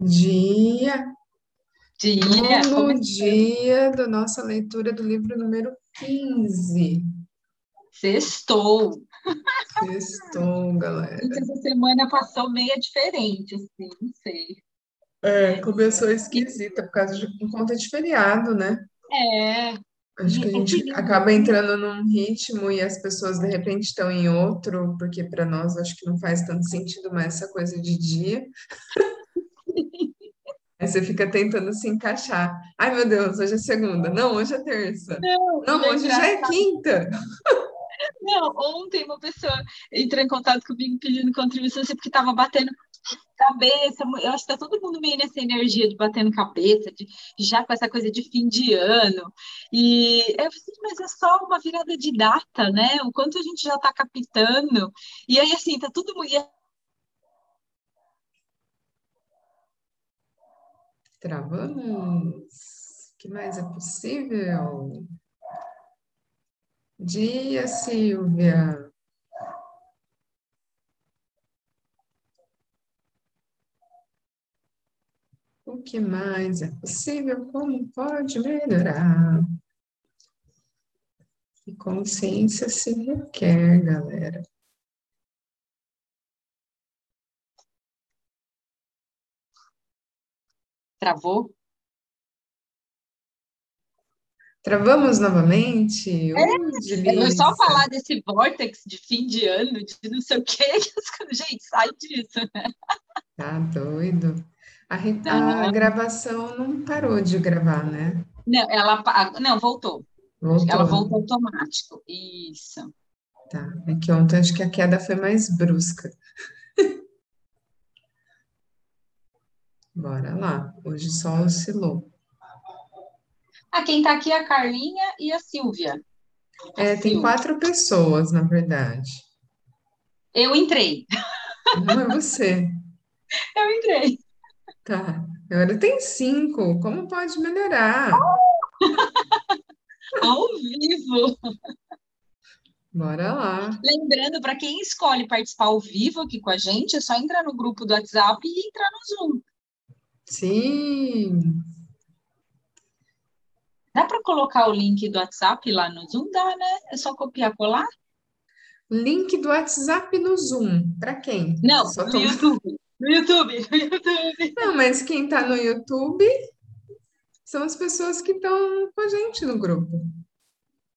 Dia, Dia, no começou. dia da nossa leitura do livro número 15. Sextou. Sextou, galera. Essa semana passou meio diferente, assim, não sei. É, começou esquisita por causa de por conta de feriado, né? É, Acho que a e gente acaba entrando num ritmo e as pessoas de repente estão em outro, porque para nós acho que não faz tanto sentido mais essa coisa de dia. Aí você fica tentando se encaixar. Ai, meu Deus, hoje é segunda. Não, hoje é terça. não, Não, é hoje já é engraçado. quinta. Não, ontem uma pessoa entrou em contato comigo pedindo contribuição, assim, porque estava batendo cabeça. Eu acho que tá todo mundo meio nessa energia de batendo cabeça, de já com essa coisa de fim de ano. E eu falei assim, mas é só uma virada de data, né? O quanto a gente já está captando. E aí, assim, tá todo mundo. Travamos. O que mais é possível? Dia, Silvia. O que mais é possível? Como pode melhorar? E consciência se requer, galera. Travou? Travamos novamente? Uh, vou delícia. só falar desse vortex de fim de ano, de não sei o quê. Gente, sai disso. Tá doido. A, a gravação não parou de gravar, né? não, ela não, voltou. Ela Voltou. voltou automático. Isso. Tá. É que ontem acho que a queda foi mais brusca. Bora lá. Hoje só oscilou. Ah, quem tá aqui é a Carlinha e a Silvia. A É, tem Silvia. quatro pessoas, na verdade. Eu entrei. Não é você. Eu entrei. Tá. Agora tem cinco. Como pode melhorar? Ao vivo. Bora lá. Lembrando, para quem escolhe participar ao vivo aqui com a gente, é só entrar no grupo do WhatsApp e entrar no Zoom. Sim. Dá para colocar o link do WhatsApp lá no Zoom? Dá, né? É só copiar, colar? Link do WhatsApp no Zoom. Para quem? Não, Só no tô... YouTube. No YouTube, no YouTube. Não, mas quem tá no YouTube são as pessoas que estão com a gente no grupo.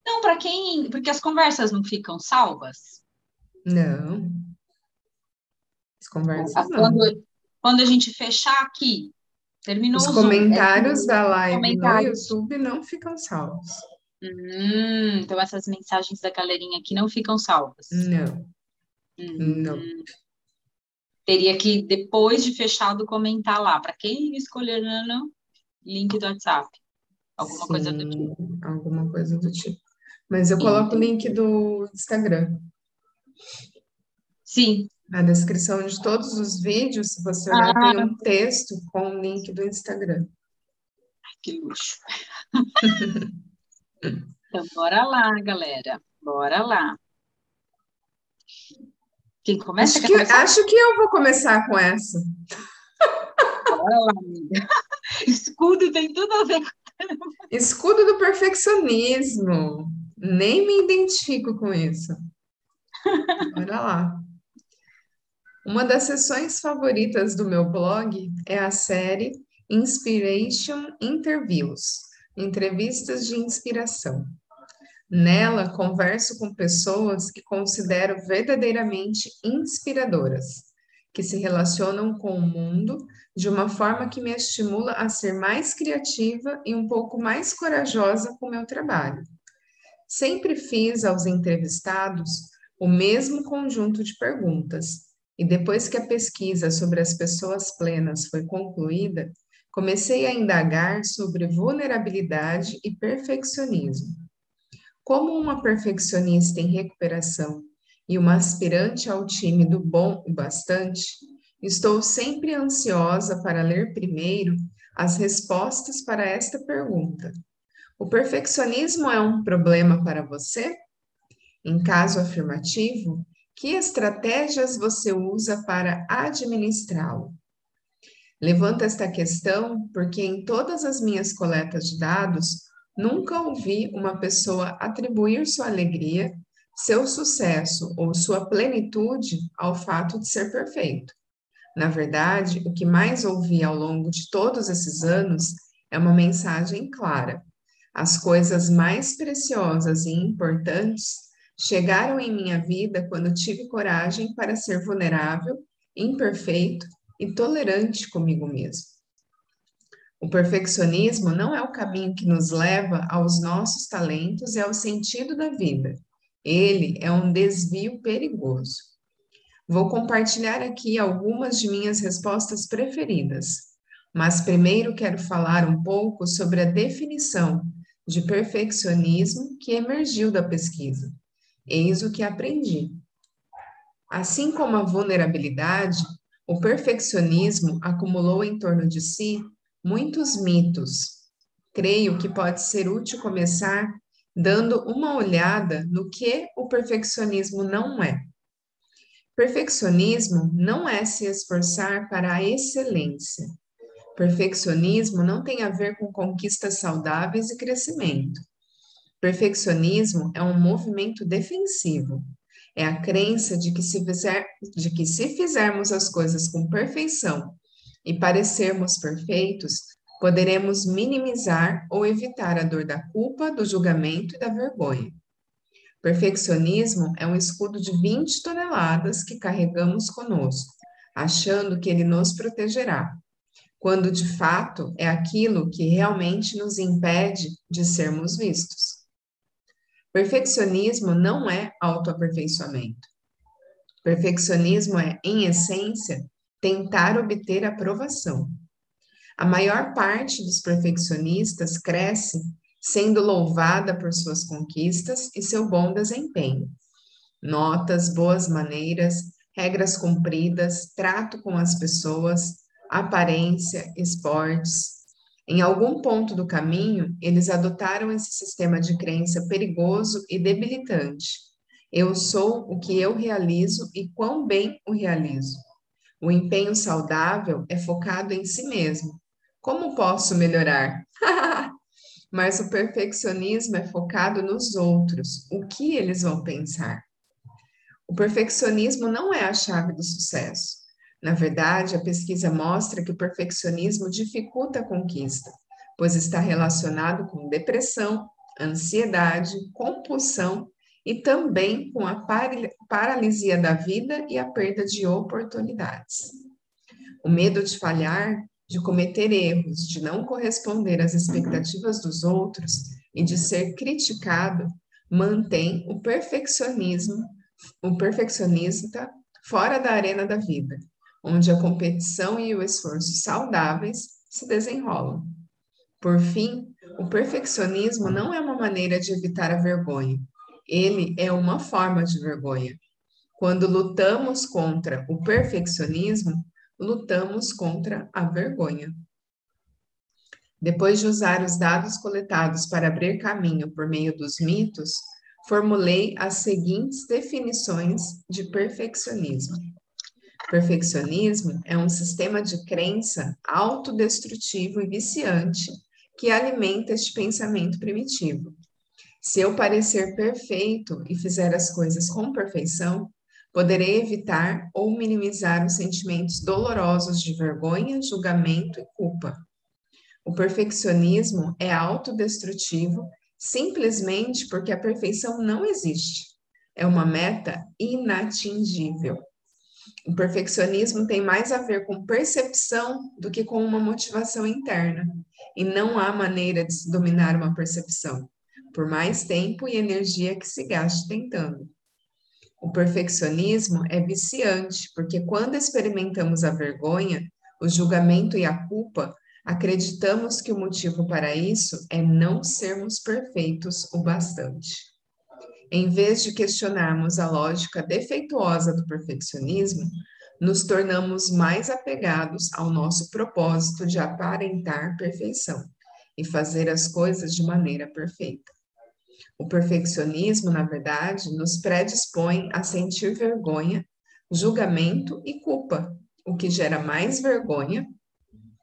Não, para quem. Porque as conversas não ficam salvas. Não. As conversas não. Quando, quando a gente fechar aqui, terminou Os Zoom. comentários É, da live no comentários. YouTube não ficam salvos. Hum, então essas mensagens da galerinha aqui não ficam salvas. Não, Hum, não. teria que, depois de fechado, comentar lá. Para quem escolher no link do WhatsApp. Alguma coisa do tipo. Sim, alguma coisa do tipo. Mas eu coloco o link do Instagram. Sim. Na descrição de todos os vídeos, se você olhar, tem um texto com o link do Instagram. Ai, que luxo. Então, bora lá, galera. Bora lá. Quem começa? Acho que, acho que eu vou começar com essa. Bora lá, amiga. Escudo tem tudo a ver com. Escudo do perfeccionismo. Nem me identifico com isso. Bora lá. Uma das sessões favoritas do meu blog é a série Inspiration Interviews Entrevistas de Inspiração. Nela, converso com pessoas que considero verdadeiramente inspiradoras, que se relacionam com o mundo de uma forma que me estimula a ser mais criativa e um pouco mais corajosa com o meu trabalho. Sempre fiz aos entrevistados o mesmo conjunto de perguntas, e depois que a pesquisa sobre as pessoas plenas foi concluída, comecei a indagar sobre vulnerabilidade e perfeccionismo. Como uma perfeccionista em recuperação e uma aspirante ao time do bom o bastante, estou sempre ansiosa para ler primeiro as respostas para esta pergunta. O perfeccionismo é um problema para você? Em caso afirmativo, Que estratégias você usa para administrá-lo? Levanto esta questão porque em todas as minhas coletas de dados, nunca ouvi uma pessoa atribuir sua alegria, seu sucesso ou sua plenitude ao fato de ser perfeito. Na verdade, o que mais ouvi ao longo de todos esses anos é uma mensagem clara. As coisas mais preciosas e importantes chegaram em minha vida quando tive coragem para ser vulnerável, imperfeito e tolerante comigo mesmo. O perfeccionismo não é o caminho que nos leva aos nossos talentos e ao sentido da vida. Ele é um desvio perigoso. Vou compartilhar aqui algumas de minhas respostas preferidas, mas primeiro quero falar um pouco sobre a definição de perfeccionismo que emergiu da pesquisa. Eis o que aprendi. Assim como a vulnerabilidade, o perfeccionismo acumulou em torno de si muitos mitos. Creio que pode ser útil começar dando uma olhada no que o perfeccionismo não é. Perfeccionismo não é se esforçar para a excelência. Perfeccionismo não tem a ver com conquistas saudáveis e crescimento. Perfeccionismo é um movimento defensivo. É a crença de que, se fizer, de que se fizermos as coisas com perfeição e parecermos perfeitos, poderemos minimizar ou evitar a dor da culpa, do julgamento e da vergonha. Perfeccionismo é um escudo de 20 toneladas que carregamos conosco, achando que ele nos protegerá, quando de fato é aquilo que realmente nos impede de sermos vistos. Perfeccionismo não é autoaperfeiçoamento. Perfeccionismo é, em essência, tentar obter aprovação. A maior parte dos perfeccionistas cresce sendo louvada por suas conquistas e seu bom desempenho. Notas, boas maneiras, regras cumpridas, trato com as pessoas, aparência, esportes, em algum ponto do caminho, eles adotaram esse sistema de crença perigoso e debilitante. Eu sou o que eu realizo e quão bem o realizo. O empenho saudável é focado em si mesmo. Como posso melhorar? Mas o perfeccionismo é focado nos outros, o que eles vão pensar. O perfeccionismo não é a chave do sucesso. Na verdade, a pesquisa mostra que o perfeccionismo dificulta a conquista, pois está relacionado com depressão, ansiedade, compulsão e também com a paralisia da vida e a perda de oportunidades. O medo de falhar, de cometer erros, de não corresponder às expectativas dos outros e de ser criticado mantém o perfeccionismo, o perfeccionista fora da arena da vida onde a competição e o esforço saudáveis se desenrolam. Por fim, o perfeccionismo não é uma maneira de evitar a vergonha, ele é uma forma de vergonha. Quando lutamos contra o perfeccionismo, lutamos contra a vergonha. Depois de usar os dados coletados para abrir caminho por meio dos mitos, formulei as seguintes definições de perfeccionismo. Perfeccionismo é um sistema de crença autodestrutivo e viciante que alimenta este pensamento primitivo. Se eu parecer perfeito e fizer as coisas com perfeição, poderei evitar ou minimizar os sentimentos dolorosos de vergonha, julgamento e culpa. O perfeccionismo é autodestrutivo simplesmente porque a perfeição não existe. É uma meta inatingível. O perfeccionismo tem mais a ver com percepção do que com uma motivação interna. E não há maneira de se dominar uma percepção, por mais tempo e energia que se gaste tentando. O perfeccionismo é viciante, porque quando experimentamos a vergonha, o julgamento e a culpa, acreditamos que o motivo para isso é não sermos perfeitos o bastante. Em vez de questionarmos a lógica defeituosa do perfeccionismo, nos tornamos mais apegados ao nosso propósito de aparentar perfeição e fazer as coisas de maneira perfeita. O perfeccionismo, na verdade, nos predispõe a sentir vergonha, julgamento e culpa, o que gera mais vergonha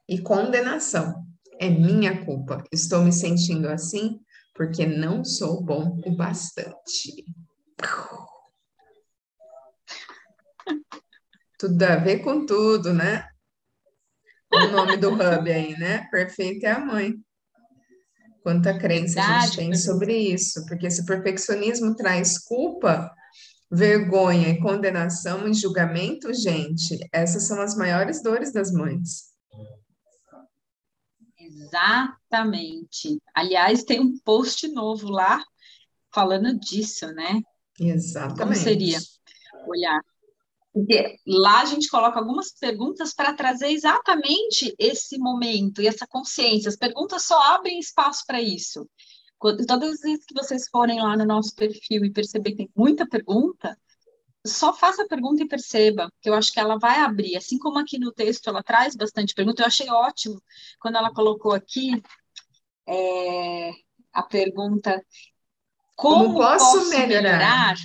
e condenação. É minha culpa. Estou me sentindo assim porque não sou bom o bastante. Tudo a ver com tudo, né? O nome do hub aí, né? Perfeito é a mãe. Quanta crença Verdade, a gente tem sobre isso, porque esse perfeccionismo traz culpa, vergonha e condenação e julgamento, gente, essas são as maiores dores das mães. Exatamente. Aliás, tem um post novo lá falando disso, né? Exatamente. Como seria olhar? Porque lá a gente coloca algumas perguntas para trazer exatamente esse momento e essa consciência. As perguntas só abrem espaço para isso. Quando, todas as vezes que vocês forem lá no nosso perfil e perceber que tem muita pergunta, só faça a pergunta e perceba, que eu acho que ela vai abrir. Assim como aqui no texto ela traz bastante pergunta, eu achei ótimo quando ela colocou aqui é, a pergunta: como, como posso, posso melhorar? melhorar?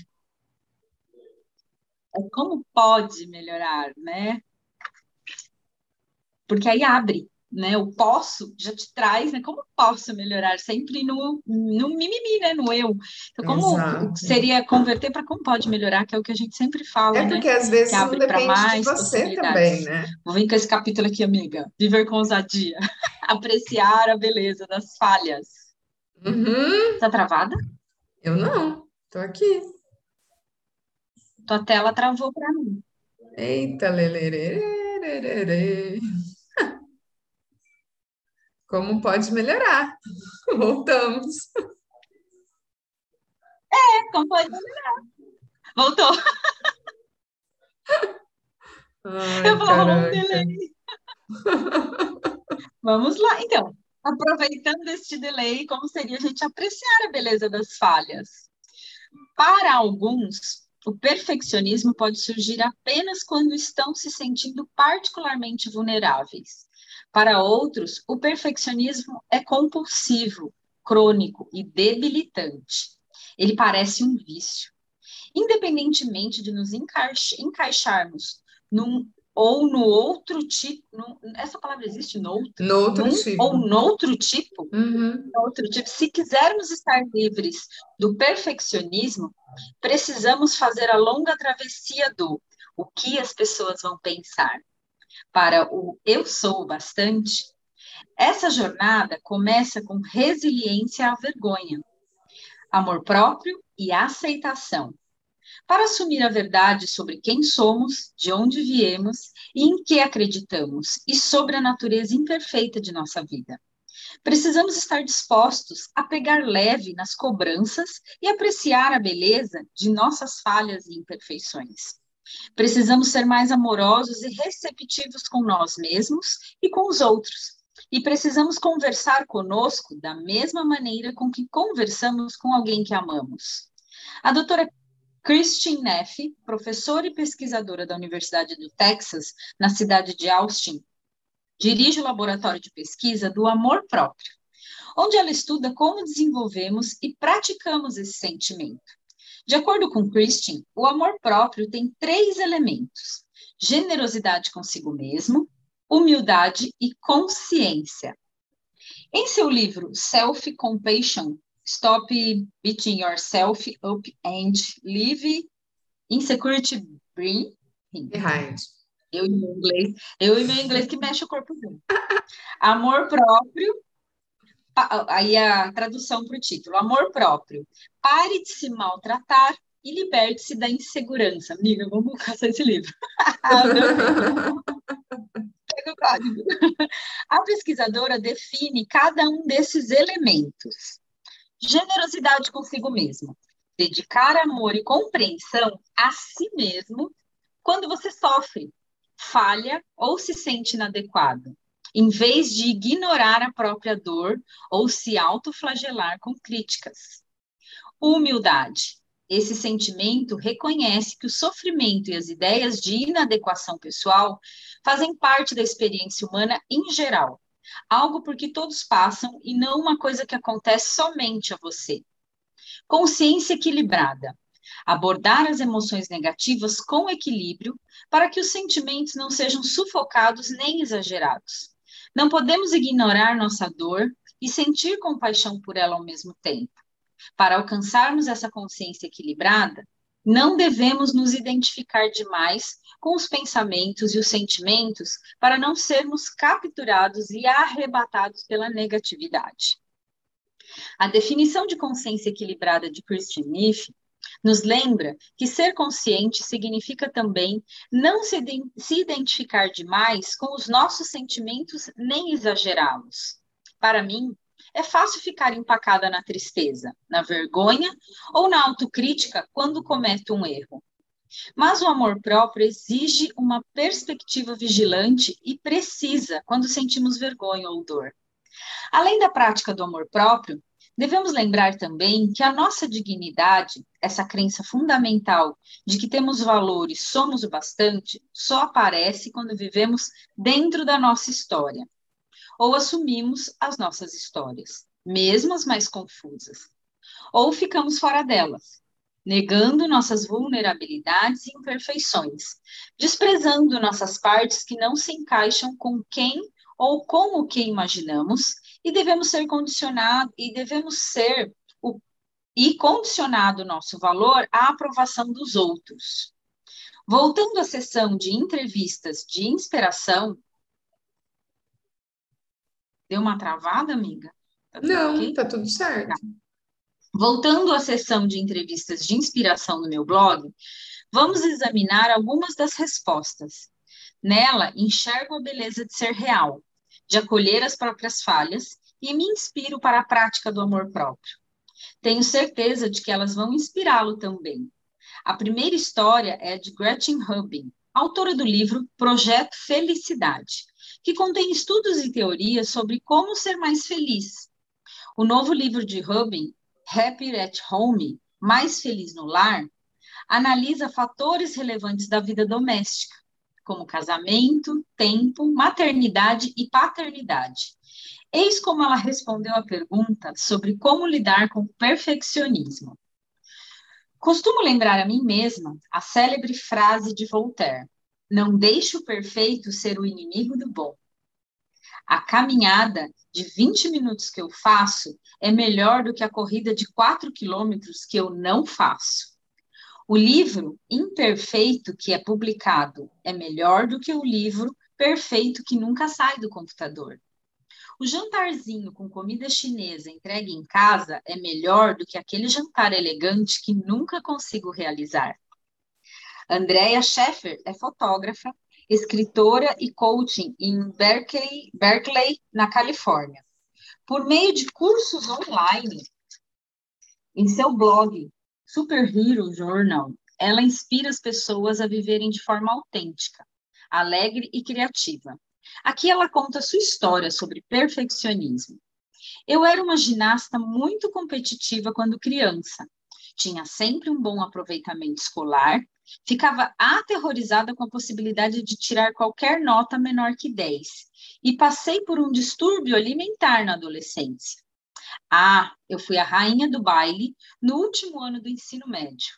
É como pode melhorar, né? Porque aí abre, né? O posso já te traz, né? Como posso melhorar? Sempre no, no mimimi, né? No eu. Então, como Exato. seria converter para como pode melhorar, que é o que a gente sempre fala, É porque né? às vezes não depende mais de você também, né? Vou vir com esse capítulo aqui, amiga. Viver com ousadia. Apreciar a beleza das falhas. Uhum. Tá travada? Eu não. Tô aqui. Tua tela travou para mim. Eita, lelere. Como pode melhorar? Voltamos. É, como pode melhorar? Voltou. Ai, Eu vou um delay. Vamos lá, então. Aproveitando este delay, como seria a gente apreciar a beleza das falhas? Para alguns, o perfeccionismo pode surgir apenas quando estão se sentindo particularmente vulneráveis. Para outros, o perfeccionismo é compulsivo, crônico e debilitante. Ele parece um vício. Independentemente de nos encaixarmos num ou no outro tipo. No, essa palavra existe? No outro? No outro num, tipo. Ou no outro tipo? Uhum. No outro tipo. Se quisermos estar livres do perfeccionismo, precisamos fazer a longa travessia do o que as pessoas vão pensar. Para o eu sou bastante, essa jornada começa com resiliência à vergonha, amor próprio e aceitação para assumir a verdade sobre quem somos, de onde viemos e em que acreditamos, e sobre a natureza imperfeita de nossa vida. Precisamos estar dispostos a pegar leve nas cobranças e apreciar a beleza de nossas falhas e imperfeições. Precisamos ser mais amorosos e receptivos com nós mesmos e com os outros. E precisamos conversar conosco da mesma maneira com que conversamos com alguém que amamos. A doutora Christine Neff, professora e pesquisadora da Universidade do Texas, na cidade de Austin, dirige o laboratório de pesquisa do amor próprio, onde ela estuda como desenvolvemos e praticamos esse sentimento. De acordo com Christine, o amor próprio tem três elementos: generosidade consigo mesmo, humildade e consciência. Em seu livro Self Compassion Stop beating yourself up and leave insecurity behind. Eu e meu inglês, eu e meu inglês que mexe o corpo dele. Amor próprio, aí a tradução para o título, amor próprio. Pare de se maltratar e liberte-se da insegurança. Amiga, vamos caçar esse livro. Pega o código. A pesquisadora define cada um desses elementos. Generosidade consigo mesmo. Dedicar amor e compreensão a si mesmo quando você sofre, falha ou se sente inadequado, em vez de ignorar a própria dor ou se autoflagelar com críticas. Humildade. Esse sentimento reconhece que o sofrimento e as ideias de inadequação pessoal fazem parte da experiência humana em geral algo por que todos passam e não uma coisa que acontece somente a você. Consciência equilibrada. Abordar as emoções negativas com equilíbrio para que os sentimentos não sejam sufocados nem exagerados. Não podemos ignorar nossa dor e sentir compaixão por ela ao mesmo tempo. Para alcançarmos essa consciência equilibrada, não devemos nos identificar demais com os pensamentos e os sentimentos para não sermos capturados e arrebatados pela negatividade. A definição de consciência equilibrada de Christian Neff nos lembra que ser consciente significa também não se, se identificar demais com os nossos sentimentos nem exagerá-los. Para mim, é fácil ficar empacada na tristeza, na vergonha ou na autocrítica quando cometo um erro. Mas o amor próprio exige uma perspectiva vigilante e precisa quando sentimos vergonha ou dor. Além da prática do amor próprio, devemos lembrar também que a nossa dignidade, essa crença fundamental de que temos valor e somos o bastante, só aparece quando vivemos dentro da nossa história ou assumimos as nossas histórias, mesmo as mais confusas, ou ficamos fora delas, negando nossas vulnerabilidades e imperfeições, desprezando nossas partes que não se encaixam com quem ou com o que imaginamos e devemos ser condicionado e devemos ser o, e condicionado nosso valor à aprovação dos outros. Voltando à sessão de entrevistas de inspiração, Deu uma travada, amiga? Tá Não, okay? tá tudo certo. Tá. Voltando à sessão de entrevistas de inspiração no meu blog, vamos examinar algumas das respostas. Nela, enxergo a beleza de ser real, de acolher as próprias falhas e me inspiro para a prática do amor próprio. Tenho certeza de que elas vão inspirá-lo também. A primeira história é de Gretchen Rubin, autora do livro Projeto Felicidade, que contém estudos e teorias sobre como ser mais feliz. O novo livro de Rubin, Happy at Home, Mais Feliz no Lar, analisa fatores relevantes da vida doméstica, como casamento, tempo, maternidade e paternidade. Eis como ela respondeu à pergunta sobre como lidar com o perfeccionismo. Costumo lembrar a mim mesma a célebre frase de Voltaire: não deixe o perfeito ser o inimigo do bom. A caminhada de 20 minutos que eu faço é melhor do que a corrida de 4 quilômetros que eu não faço. O livro imperfeito que é publicado é melhor do que o livro perfeito que nunca sai do computador. O jantarzinho com comida chinesa entregue em casa é melhor do que aquele jantar elegante que nunca consigo realizar. Andrea Scheffer é fotógrafa, escritora e coaching em Berkeley, Berkeley, na Califórnia. Por meio de cursos online, em seu blog Superhero Journal, ela inspira as pessoas a viverem de forma autêntica, alegre e criativa. Aqui ela conta sua história sobre perfeccionismo. Eu era uma ginasta muito competitiva quando criança. Tinha sempre um bom aproveitamento escolar Ficava aterrorizada com a possibilidade de tirar qualquer nota menor que 10 e passei por um distúrbio alimentar na adolescência. Ah, eu fui a rainha do baile no último ano do ensino médio.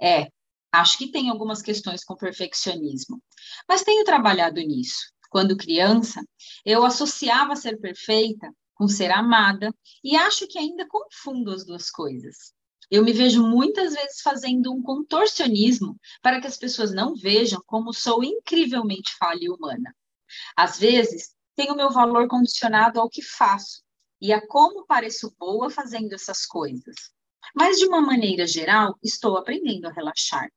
É, acho que tem algumas questões com perfeccionismo, mas tenho trabalhado nisso. Quando criança, eu associava ser perfeita com ser amada e acho que ainda confundo as duas coisas. Eu me vejo muitas vezes fazendo um contorcionismo para que as pessoas não vejam como sou incrivelmente falha e humana. Às vezes, tenho meu valor condicionado ao que faço e a como pareço boa fazendo essas coisas. Mas, de uma maneira geral, estou aprendendo a relaxar.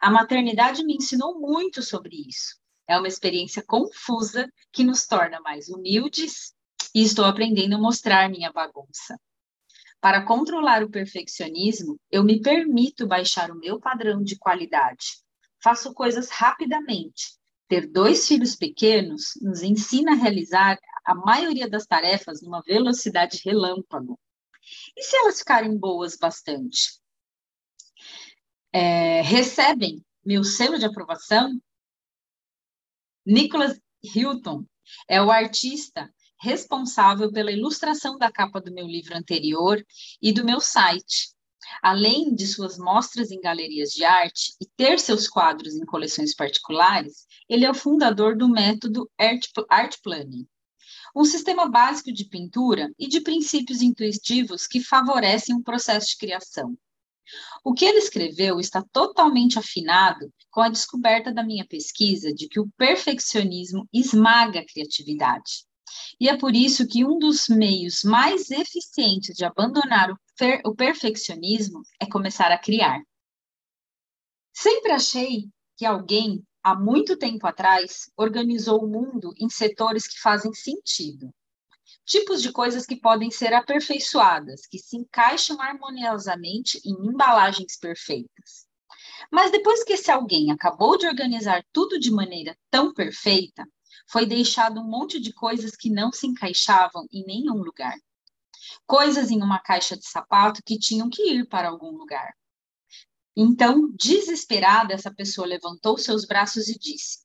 A maternidade me ensinou muito sobre isso. É uma experiência confusa que nos torna mais humildes e estou aprendendo a mostrar minha bagunça. Para controlar o perfeccionismo, eu me permito baixar o meu padrão de qualidade. Faço coisas rapidamente. Ter dois filhos pequenos nos ensina a realizar a maioria das tarefas numa velocidade relâmpago. E se elas ficarem boas bastante? É, recebem meu selo de aprovação? Nicholas Hilton é o artista responsável pela ilustração da capa do meu livro anterior e do meu site. Além de suas mostras em galerias de arte e ter seus quadros em coleções particulares, ele é o fundador do método Art, Art Planning, um sistema básico de pintura e de princípios intuitivos que favorecem um processo de criação. O que ele escreveu está totalmente afinado com a descoberta da minha pesquisa de que o perfeccionismo esmaga a criatividade. E é por isso que um dos meios mais eficientes de abandonar o, per o perfeccionismo é começar a criar. Sempre achei que alguém, há muito tempo atrás, organizou o mundo em setores que fazem sentido tipos de coisas que podem ser aperfeiçoadas, que se encaixam harmoniosamente em embalagens perfeitas. Mas depois que esse alguém acabou de organizar tudo de maneira tão perfeita, foi deixado um monte de coisas que não se encaixavam em nenhum lugar. Coisas em uma caixa de sapato que tinham que ir para algum lugar. Então, desesperada, essa pessoa levantou seus braços e disse: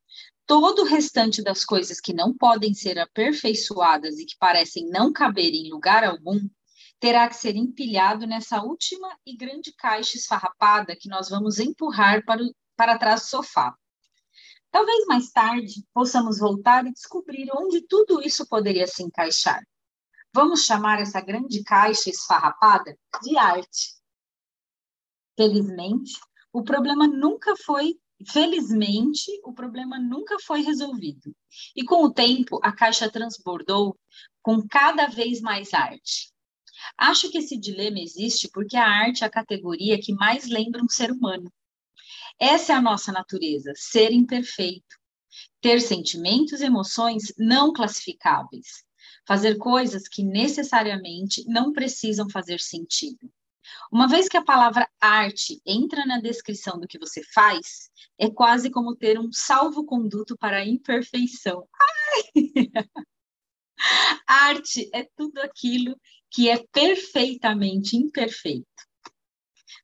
todo o restante das coisas que não podem ser aperfeiçoadas e que parecem não caber em lugar algum, terá que ser empilhado nessa última e grande caixa esfarrapada que nós vamos empurrar para, o, para trás do sofá. Talvez mais tarde possamos voltar e descobrir onde tudo isso poderia se encaixar. Vamos chamar essa grande caixa esfarrapada de arte. Felizmente, o problema nunca foi Felizmente, o problema nunca foi resolvido. E com o tempo, a caixa transbordou com cada vez mais arte. Acho que esse dilema existe porque a arte é a categoria que mais lembra um ser humano. Essa é a nossa natureza, ser imperfeito, ter sentimentos e emoções não classificáveis, fazer coisas que necessariamente não precisam fazer sentido. Uma vez que a palavra arte entra na descrição do que você faz, é quase como ter um salvo-conduto para a imperfeição. Arte é tudo aquilo que é perfeitamente imperfeito.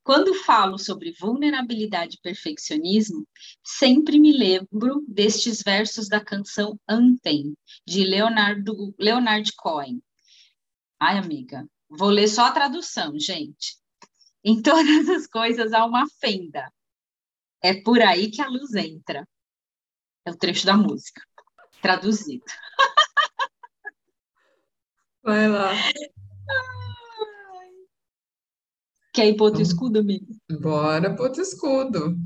Quando falo sobre vulnerabilidade e perfeccionismo, sempre me lembro destes versos da canção Anthem, de Leonardo, Leonard Cohen. Ai, amiga, vou ler só a tradução, gente. Em todas as coisas há uma fenda. É por aí que a luz entra. É o trecho da música, traduzido. Vai lá. Quer ir para outro escudo, amigo? Bora para outro escudo.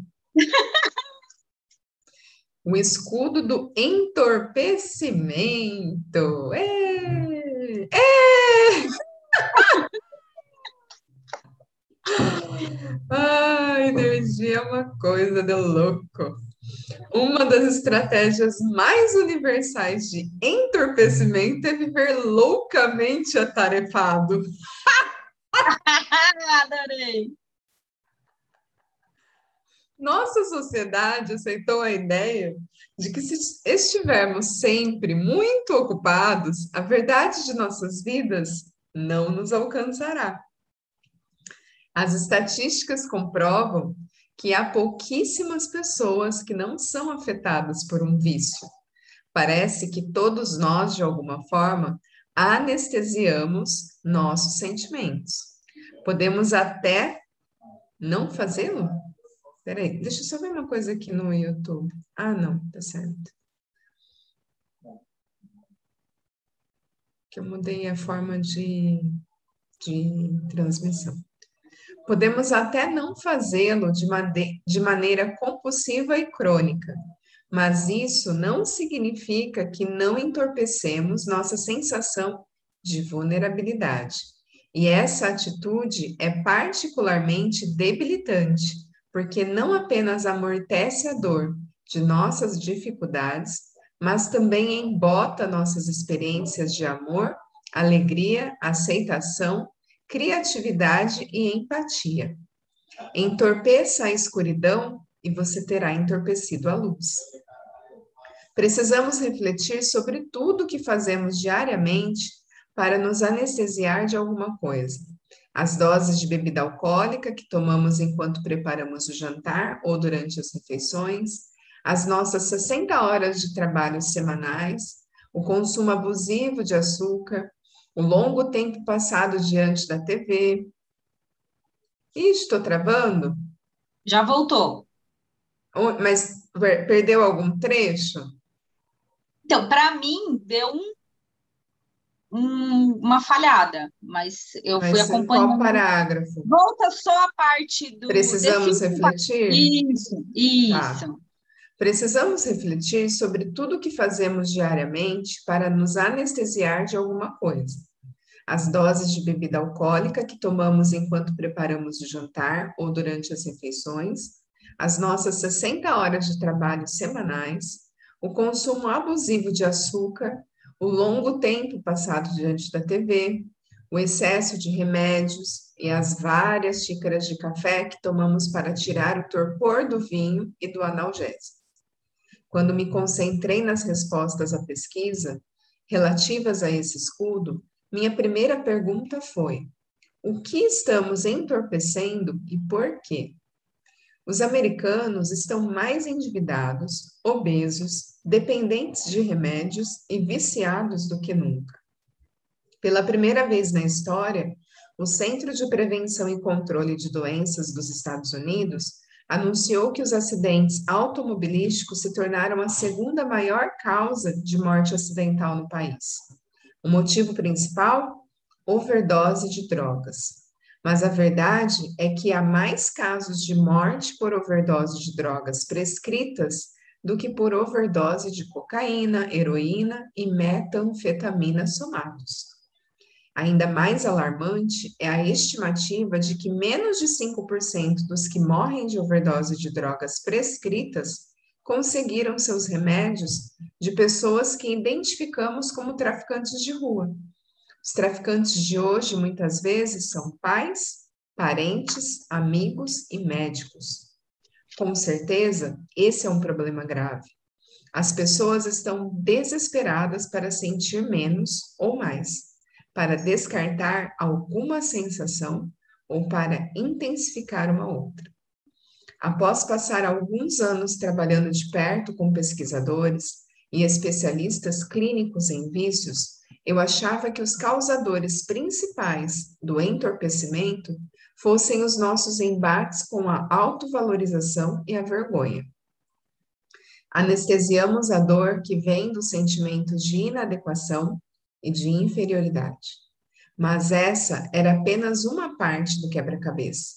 o escudo do entorpecimento. É! Ah, energia é uma coisa de louco. Uma das estratégias mais universais de entorpecimento é viver loucamente atarefado. Adorei! Nossa sociedade aceitou a ideia de que, se estivermos sempre muito ocupados, a verdade de nossas vidas não nos alcançará. As estatísticas comprovam que há pouquíssimas pessoas que não são afetadas por um vício. Parece que todos nós, de alguma forma, anestesiamos nossos sentimentos. Podemos até não fazê-lo? Peraí, deixa eu só ver uma coisa aqui no YouTube. Ah, não, tá certo. Eu mudei a forma de, de transmissão. Podemos até não fazê-lo de, de maneira compulsiva e crônica, mas isso não significa que não entorpecemos nossa sensação de vulnerabilidade. E essa atitude é particularmente debilitante, porque não apenas amortece a dor de nossas dificuldades, mas também embota nossas experiências de amor, alegria, aceitação criatividade e empatia. Entorpeça a escuridão e você terá entorpecido a luz. Precisamos refletir sobre tudo que fazemos diariamente para nos anestesiar de alguma coisa. As doses de bebida alcoólica que tomamos enquanto preparamos o jantar ou durante as refeições, as nossas 60 horas de trabalho semanais, o consumo abusivo de açúcar, o longo tempo passado diante da TV. Ih, estou travando? Já voltou. Mas perdeu algum trecho? Então, para mim, deu um, um, uma falhada, mas eu mas fui acompanhando. Qual parágrafo? Volta só a parte do. Precisamos refletir? Isso, isso. Tá. Precisamos refletir sobre tudo o que fazemos diariamente para nos anestesiar de alguma coisa. As doses de bebida alcoólica que tomamos enquanto preparamos o jantar ou durante as refeições, as nossas 60 horas de trabalho semanais, o consumo abusivo de açúcar, o longo tempo passado diante da TV, o excesso de remédios e as várias xícaras de café que tomamos para tirar o torpor do vinho e do analgésico. Quando me concentrei nas respostas à pesquisa relativas a esse escudo, minha primeira pergunta foi: o que estamos entorpecendo e por quê? Os americanos estão mais endividados, obesos, dependentes de remédios e viciados do que nunca. Pela primeira vez na história, o Centro de Prevenção e Controle de Doenças dos Estados Unidos anunciou que os acidentes automobilísticos se tornaram a segunda maior causa de morte acidental no país. O motivo principal? Overdose de drogas. Mas a verdade é que há mais casos de morte por overdose de drogas prescritas do que por overdose de cocaína, heroína e metanfetamina somados. Ainda mais alarmante é a estimativa de que menos de 5% dos que morrem de overdose de drogas prescritas conseguiram seus remédios de pessoas que identificamos como traficantes de rua. Os traficantes de hoje muitas vezes são pais, parentes, amigos e médicos. Com certeza, esse é um problema grave. As pessoas estão desesperadas para sentir menos ou mais para descartar alguma sensação ou para intensificar uma outra. Após passar alguns anos trabalhando de perto com pesquisadores e especialistas clínicos em vícios, eu achava que os causadores principais do entorpecimento fossem os nossos embates com a autovalorização e a vergonha. Anestesiamos a dor que vem do sentimento de inadequação e de inferioridade. Mas essa era apenas uma parte do quebra-cabeça.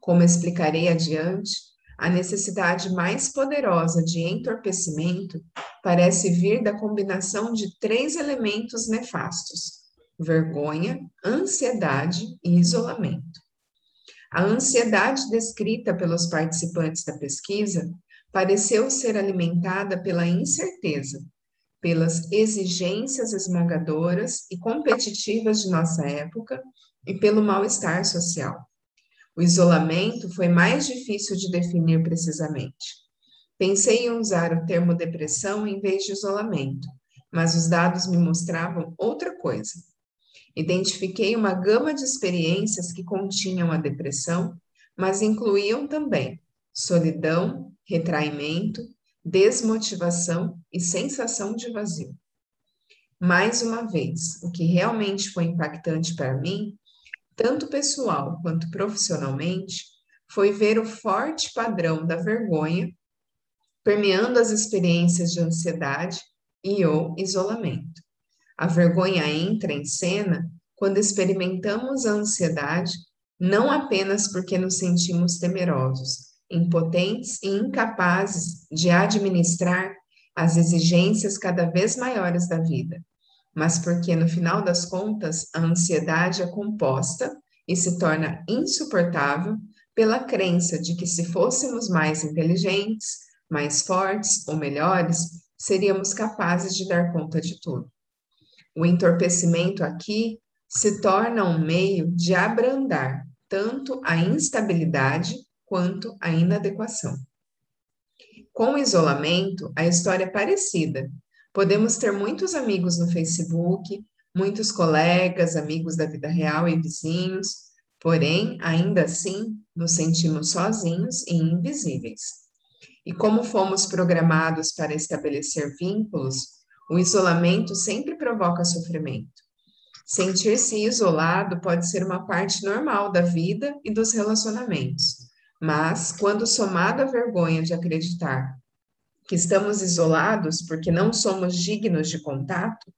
Como explicarei adiante, a necessidade mais poderosa de entorpecimento parece vir da combinação de três elementos nefastos: vergonha, ansiedade e isolamento. A ansiedade descrita pelos participantes da pesquisa pareceu ser alimentada pela incerteza, pelas exigências esmagadoras e competitivas de nossa época e pelo mal-estar social. O isolamento foi mais difícil de definir precisamente. Pensei em usar o termo depressão em vez de isolamento, mas os dados me mostravam outra coisa. Identifiquei uma gama de experiências que continham a depressão, mas incluíam também solidão, retraimento, desmotivação e sensação de vazio. Mais uma vez, o que realmente foi impactante para mim, tanto pessoal quanto profissionalmente, foi ver o forte padrão da vergonha permeando as experiências de ansiedade e ou isolamento. A vergonha entra em cena quando experimentamos a ansiedade não apenas porque nos sentimos temerosos, impotentes e incapazes de administrar as exigências cada vez maiores da vida, mas porque, no final das contas, a ansiedade é composta e se torna insuportável pela crença de que, se fôssemos mais inteligentes, mais fortes ou melhores, seríamos capazes de dar conta de tudo. O entorpecimento aqui se torna um meio de abrandar tanto a instabilidade quanto à inadequação. Com o isolamento, a história é parecida. Podemos ter muitos amigos no Facebook, muitos colegas, amigos da vida real e vizinhos, porém, ainda assim, nos sentimos sozinhos e invisíveis. E como fomos programados para estabelecer vínculos, O isolamento sempre provoca sofrimento. Sentir-se isolado pode ser uma parte normal da vida e dos relacionamentos, mas quando somado à vergonha de acreditar que estamos isolados porque não somos dignos de contato,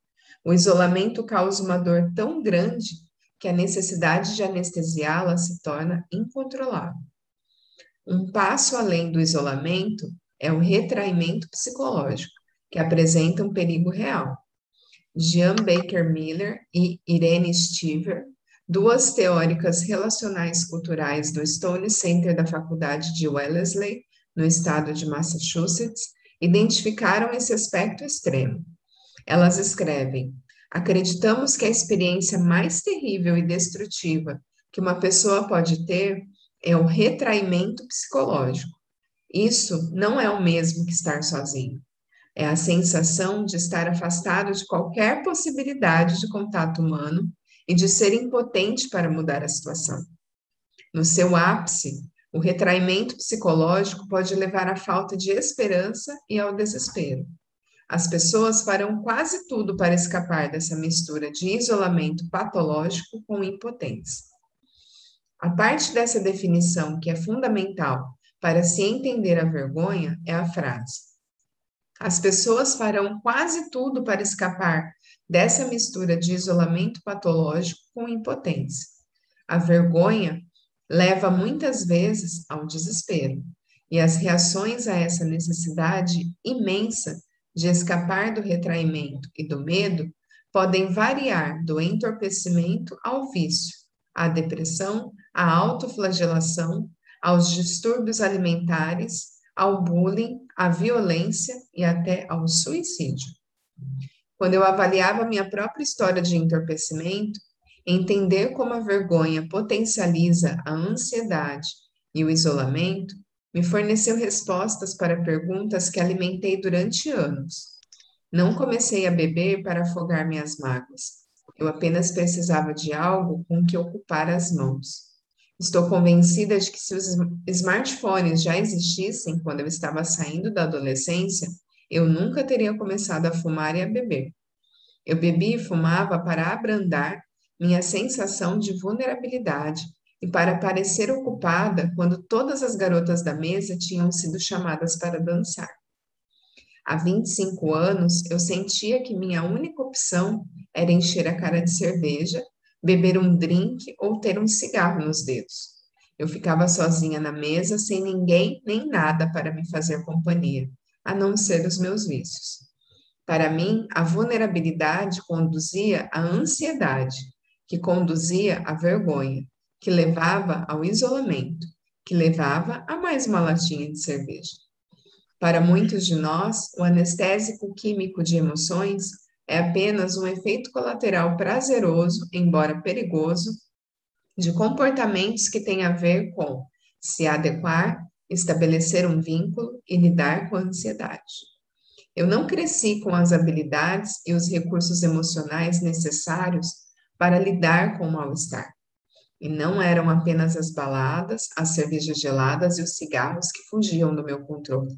o isolamento causa uma dor tão grande que a necessidade de anestesiá-la se torna incontrolável. Um passo além do isolamento é o retraimento psicológico, que apresenta um perigo real. Jean Baker Miller e Irene Stiver, duas teóricas relacionais culturais do Stone Center da Faculdade de Wellesley, no estado de Massachusetts, identificaram esse aspecto extremo. Elas escrevem: acreditamos que a experiência mais terrível e destrutiva que uma pessoa pode ter é o retraimento psicológico. Isso não é o mesmo que estar sozinho. É a sensação de estar afastado de qualquer possibilidade de contato humano e de ser impotente para mudar a situação. No seu ápice, o retraimento psicológico pode levar à falta de esperança e ao desespero. As pessoas farão quase tudo para escapar dessa mistura de isolamento patológico com impotência. A parte dessa definição que é fundamental para se entender a vergonha é a frase: As pessoas farão quase tudo para escapar dessa mistura de isolamento patológico com impotência. A vergonha leva muitas vezes ao desespero, e as reações a essa necessidade imensa de escapar do retraimento e do medo podem variar do entorpecimento ao vício, à depressão, à autoflagelação, aos distúrbios alimentares, ao bullying, à violência e até ao suicídio. Quando eu avaliava minha própria história de entorpecimento, entender como a vergonha potencializa a ansiedade e o isolamento me forneceu respostas para perguntas que alimentei durante anos. Não comecei a beber para afogar minhas mágoas. Eu apenas precisava de algo com que ocupar as mãos. Estou convencida de que se os smartphones já existissem quando eu estava saindo da adolescência, eu nunca teria começado a fumar e a beber. Eu bebia e fumava para abrandar minha sensação de vulnerabilidade e para parecer ocupada quando todas as garotas da mesa tinham sido chamadas para dançar. Há 25 anos, eu sentia que minha única opção era encher a cara de cerveja, beber um drink ou ter um cigarro nos dedos. Eu ficava sozinha na mesa, sem ninguém nem nada para me fazer companhia, a não ser os meus vícios. Para mim, a vulnerabilidade conduzia à ansiedade, que conduzia à vergonha, que levava ao isolamento, que levava a mais uma latinha de cerveja. Para muitos de nós, o anestésico químico de emoções é apenas um efeito colateral prazeroso, embora perigoso, de comportamentos que têm a ver com se adequar, estabelecer um vínculo e lidar com a ansiedade. Eu não cresci com as habilidades e os recursos emocionais necessários para lidar com o mal-estar. E não eram apenas as baladas, as cervejas geladas e os cigarros que fugiam do meu controle.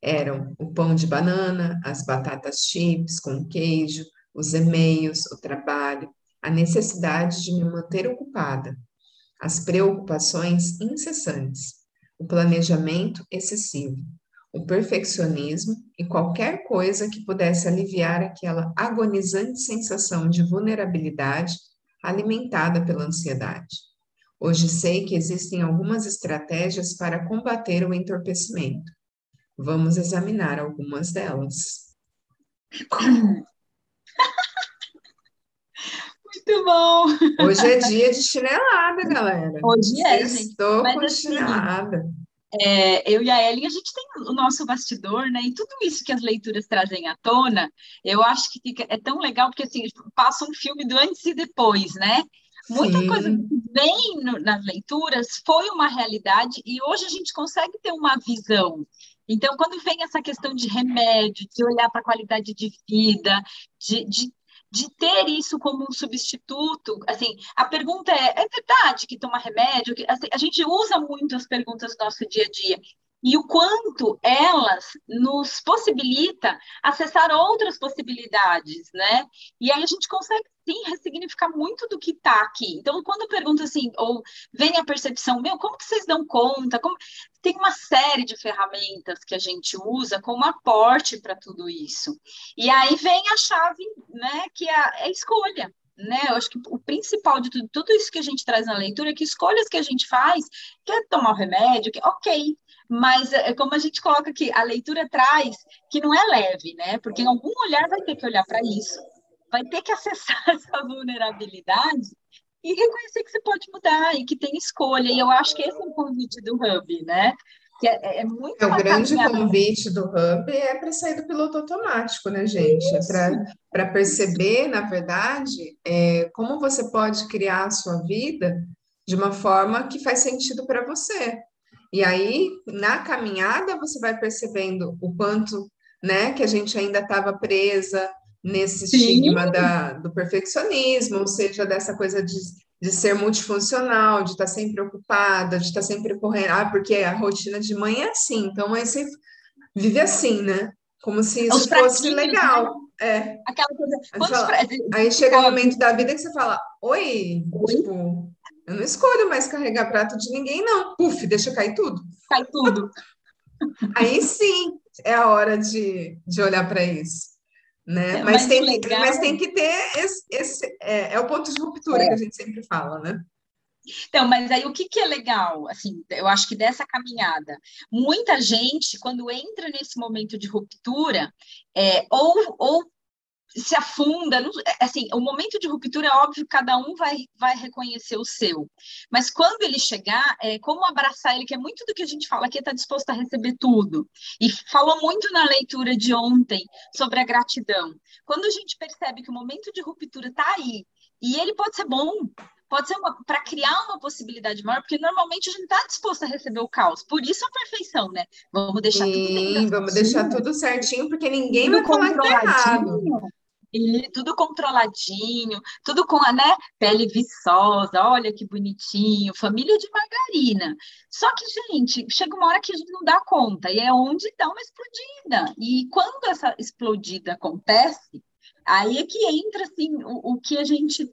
Eram o pão de banana, as batatas chips com queijo, os e-mails, o trabalho, a necessidade de me manter ocupada, as preocupações incessantes, o planejamento excessivo, o perfeccionismo e qualquer coisa que pudesse aliviar aquela agonizante sensação de vulnerabilidade alimentada pela ansiedade. Hoje sei que existem algumas estratégias para combater o entorpecimento. Vamos examinar algumas delas. Muito bom! Hoje é dia de chinelada, galera. Hoje é, gente. Estou com assim, chinelada. É, eu e a Ellen, a gente tem o nosso bastidor, né? E tudo isso que as leituras trazem à tona, eu acho que fica, é tão legal, porque assim, passa um filme do antes e depois, né? Muita Sim. coisa que vem no, nas leituras foi uma realidade e hoje a gente consegue ter uma visão. Então, quando vem essa questão de remédio, de olhar para a qualidade de vida, de, de de ter isso como um substituto, assim, a pergunta é, é verdade que tomar remédio? Que, assim, a gente usa muito as perguntas do nosso dia a dia. E o quanto elas nos possibilita acessar outras possibilidades, né? E aí a gente consegue sim ressignificar muito do que está aqui. Então, quando eu pergunto assim, ou vem a percepção, meu, como que vocês dão conta? Como... Tem uma série de ferramentas que a gente usa como aporte para tudo isso. E aí vem a chave, né, que é a, é escolha né? Eu acho que o principal de tudo, tudo isso que a gente traz na leitura é que escolhas que a gente faz, quer tomar o remédio, que, ok, mas é, é como a gente coloca aqui, a leitura traz que não é leve, né? Porque em algum olhar vai ter que olhar para isso, vai ter que acessar essa vulnerabilidade e reconhecer que você pode mudar e que tem escolha. E eu acho que esse é o convite do Hub, né? Que é, é muito é, O grande convite do Hub é para sair do piloto automático, né, gente? É para perceber, na verdade, é, como você pode criar a sua vida de uma forma que faz sentido para você. E aí, na caminhada, você vai percebendo o quanto né, que a gente ainda estava presa nesse estigma da, do perfeccionismo, ou seja, dessa coisa de de ser multifuncional, de estar sempre ocupada, de estar sempre correndo. Ah, porque a rotina de mãe é assim, então aí você vive assim, né? Como se isso fosse legal. Né? É. Aquela coisa. Fala, aí chega o um momento da vida que você fala: Oi, Oi? tipo, eu não escolho mais carregar prato de ninguém, não. Puf, deixa cair tudo. Cai tudo. Aí sim é a hora de, de olhar para isso. Né? É, mas, tem, legal... mas tem que ter esse, esse é, é, o ponto de ruptura é. que a gente sempre fala, né? Então, mas aí o que, que é legal, assim, eu acho que dessa caminhada, muita gente, quando entra nesse momento de ruptura, é, ou, ou se afunda, é, assim, o momento de ruptura é óbvio, cada um vai, vai reconhecer o seu, mas quando ele chegar, é como abraçar ele, que é muito do que a gente fala aqui, está disposto a receber tudo, e falou muito na leitura de ontem sobre a gratidão, quando a gente percebe que o momento de ruptura está aí, e ele pode ser bom, pode ser para criar uma possibilidade maior, porque normalmente a gente está disposto a receber o caos. Por isso a perfeição, né? Vamos deixar Sim, tudo. Vamos deixar tudo certinho, porque ninguém tudo vai falar que tá errado. E tudo controladinho, tudo com a né, pele viçosa, olha que bonitinho, família de margarina. Só que, gente, chega uma hora que a gente não dá conta, e é onde dá uma explodida. E quando essa explodida acontece, aí é que entra assim, o, o que a gente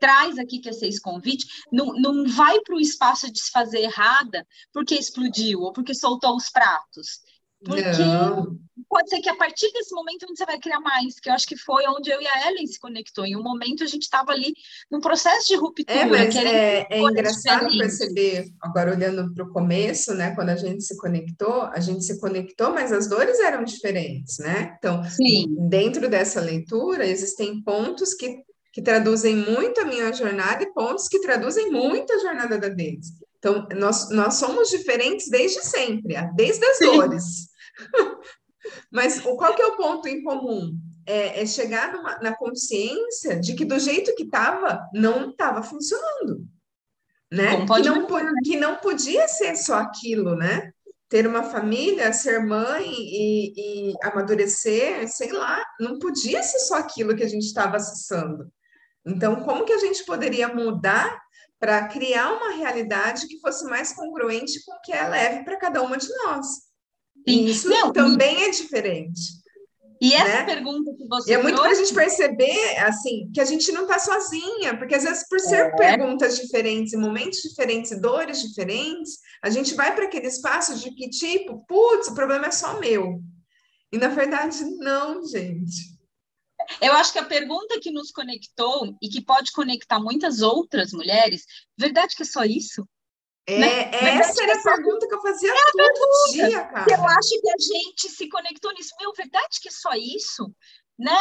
traz aqui, que é esse convite, não, não vai para o espaço de se fazer errada porque explodiu ou porque soltou os pratos. Porque não. Pode ser que a partir desse momento você vai criar mais, que eu acho que foi onde eu e a Ellen se conectou. Em um momento a gente estava ali num processo de ruptura. É, mas é, é engraçado perceber, agora olhando para o começo, né? Quando a gente se conectou, a gente se conectou, mas as dores eram diferentes, né? Então, Sim. dentro dessa leitura, existem pontos que, que traduzem muito a minha jornada e pontos que traduzem muito a jornada da deles. Então, nós, nós somos diferentes desde sempre, desde as Sim. dores. Mas qual que é o ponto em comum? É, é chegar numa, na consciência de que do jeito que estava, não estava funcionando. Né? Que não, que não podia ser só aquilo, né? Ter uma família, ser mãe e, e amadurecer, sei lá, não podia ser só aquilo que a gente estava acessando. Então, como que a gente poderia mudar para criar uma realidade que fosse mais congruente com o que é leve para cada uma de nós. E isso Não, também e... é diferente. E essa né? pergunta que você e é muito para a gente perceber assim que a gente não está sozinha, porque às vezes por ser é. perguntas diferentes, momentos diferentes, dores diferentes, a gente vai para aquele espaço de que tipo, putz, o problema é só meu. E na verdade não, gente. Eu acho que a pergunta que nos conectou e que pode conectar muitas outras mulheres, verdade que é só isso? É, né? essa era a pergunta que eu fazia é todo dia, cara. Eu acho que a gente se conectou nisso. Meu, verdade que é só isso? Né?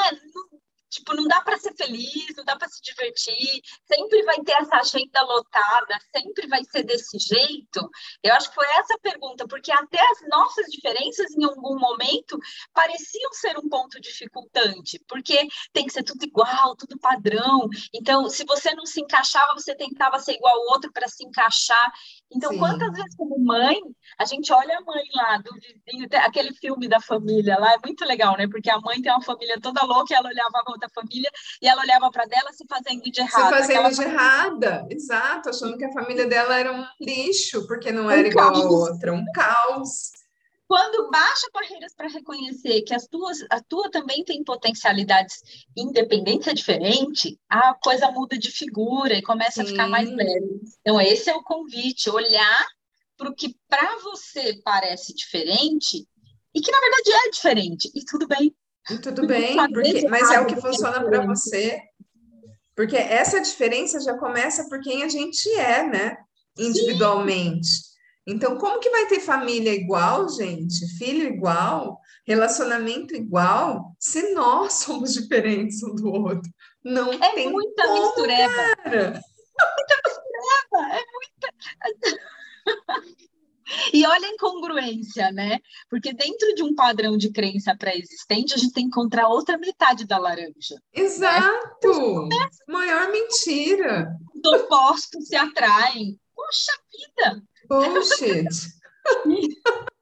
Tipo, não dá para ser feliz, não dá para se divertir, sempre vai ter essa agenda lotada, sempre vai ser desse jeito. Eu acho que foi essa pergunta, porque até as nossas diferenças, em algum momento, pareciam ser um ponto dificultante, porque tem que ser tudo igual, tudo padrão. Então, se você não se encaixava, você tentava ser igual ao outro para se encaixar. Então, Sim. quantas vezes, como mãe, a gente olha a mãe lá do vizinho, aquele filme da família lá, é muito legal, né? Porque a mãe tem uma família toda louca e ela olhava a da família e ela olhava para dela se fazendo de errada. Se fazendo de errada, exato, achando que a família dela era um lixo, porque não era um igual caos. a outra, um caos. Quando baixa barreiras para reconhecer que as tuas, a tua também tem potencialidades independência diferente, a coisa muda de figura e começa Sim. a ficar mais leve. Então, esse é o convite, olhar para o que para você parece diferente e que na verdade é diferente, e tudo bem. E tudo bem, porque, mas é o que funciona para você. Porque essa diferença já começa por quem a gente é, né? Individualmente. Sim. Então, como que vai ter família igual, gente? Filho igual? Relacionamento igual? Se nós somos diferentes um do outro. Não é tem muita como, mistureba. Cara. É muita mistureba. É muita. E olha a incongruência, né? Porque dentro de um padrão de crença pré-existente, a gente tem que encontrar outra metade da laranja. Né? Exato! Né? Maior mentira. Os opostos se atraem. Poxa vida! Bullshit!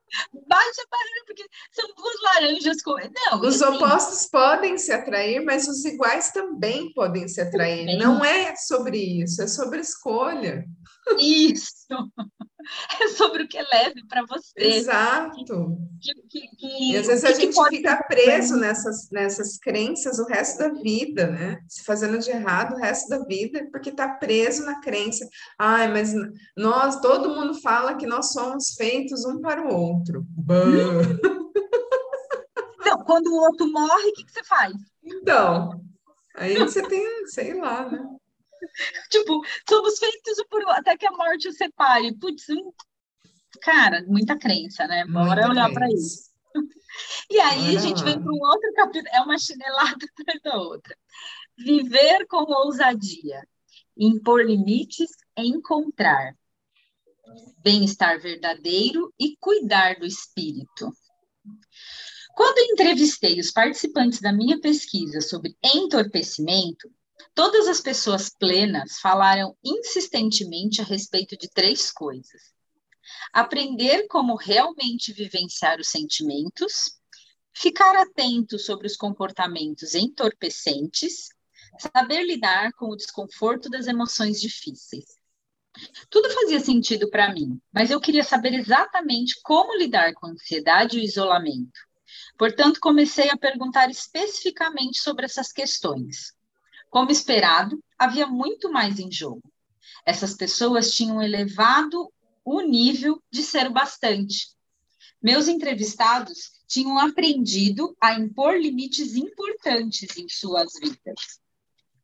Baixa a barreira, porque são duas laranjas com. Não, Os assim... opostos podem se atrair, mas os iguais também podem se atrair. Também. Não é sobre isso, é sobre escolha. Isso! É sobre o que é leve para você. Exato. Que, que, que, e às vezes a gente fica preso nessas, nessas crenças o resto da vida, né? Se fazendo de errado o resto da vida, porque está preso na crença. Ai, mas nós, todo mundo fala que nós somos feitos um para o outro. Não, quando o outro morre, o que, que você faz? Então, aí você tem, sei lá, né? tipo, somos feitos por até que a morte o separe. Putz, um... cara, muita crença, né? Bora olhar para isso. E aí a gente vem para um outro capítulo, é uma chinelada atrás da outra. Viver com ousadia, impor limites, encontrar bem-estar verdadeiro e cuidar do espírito. Quando entrevistei os participantes da minha pesquisa sobre entorpecimento, Todas as pessoas plenas falaram insistentemente a respeito de três coisas: aprender como realmente vivenciar os sentimentos, ficar atento sobre os comportamentos entorpecentes, saber lidar com o desconforto das emoções difíceis. Tudo fazia sentido para mim, mas eu queria saber exatamente como lidar com a ansiedade e o isolamento. Portanto, comecei a perguntar especificamente sobre essas questões. Como esperado, havia muito mais em jogo. Essas pessoas tinham elevado o nível de ser o bastante. Meus entrevistados tinham aprendido a impor limites importantes em suas vidas.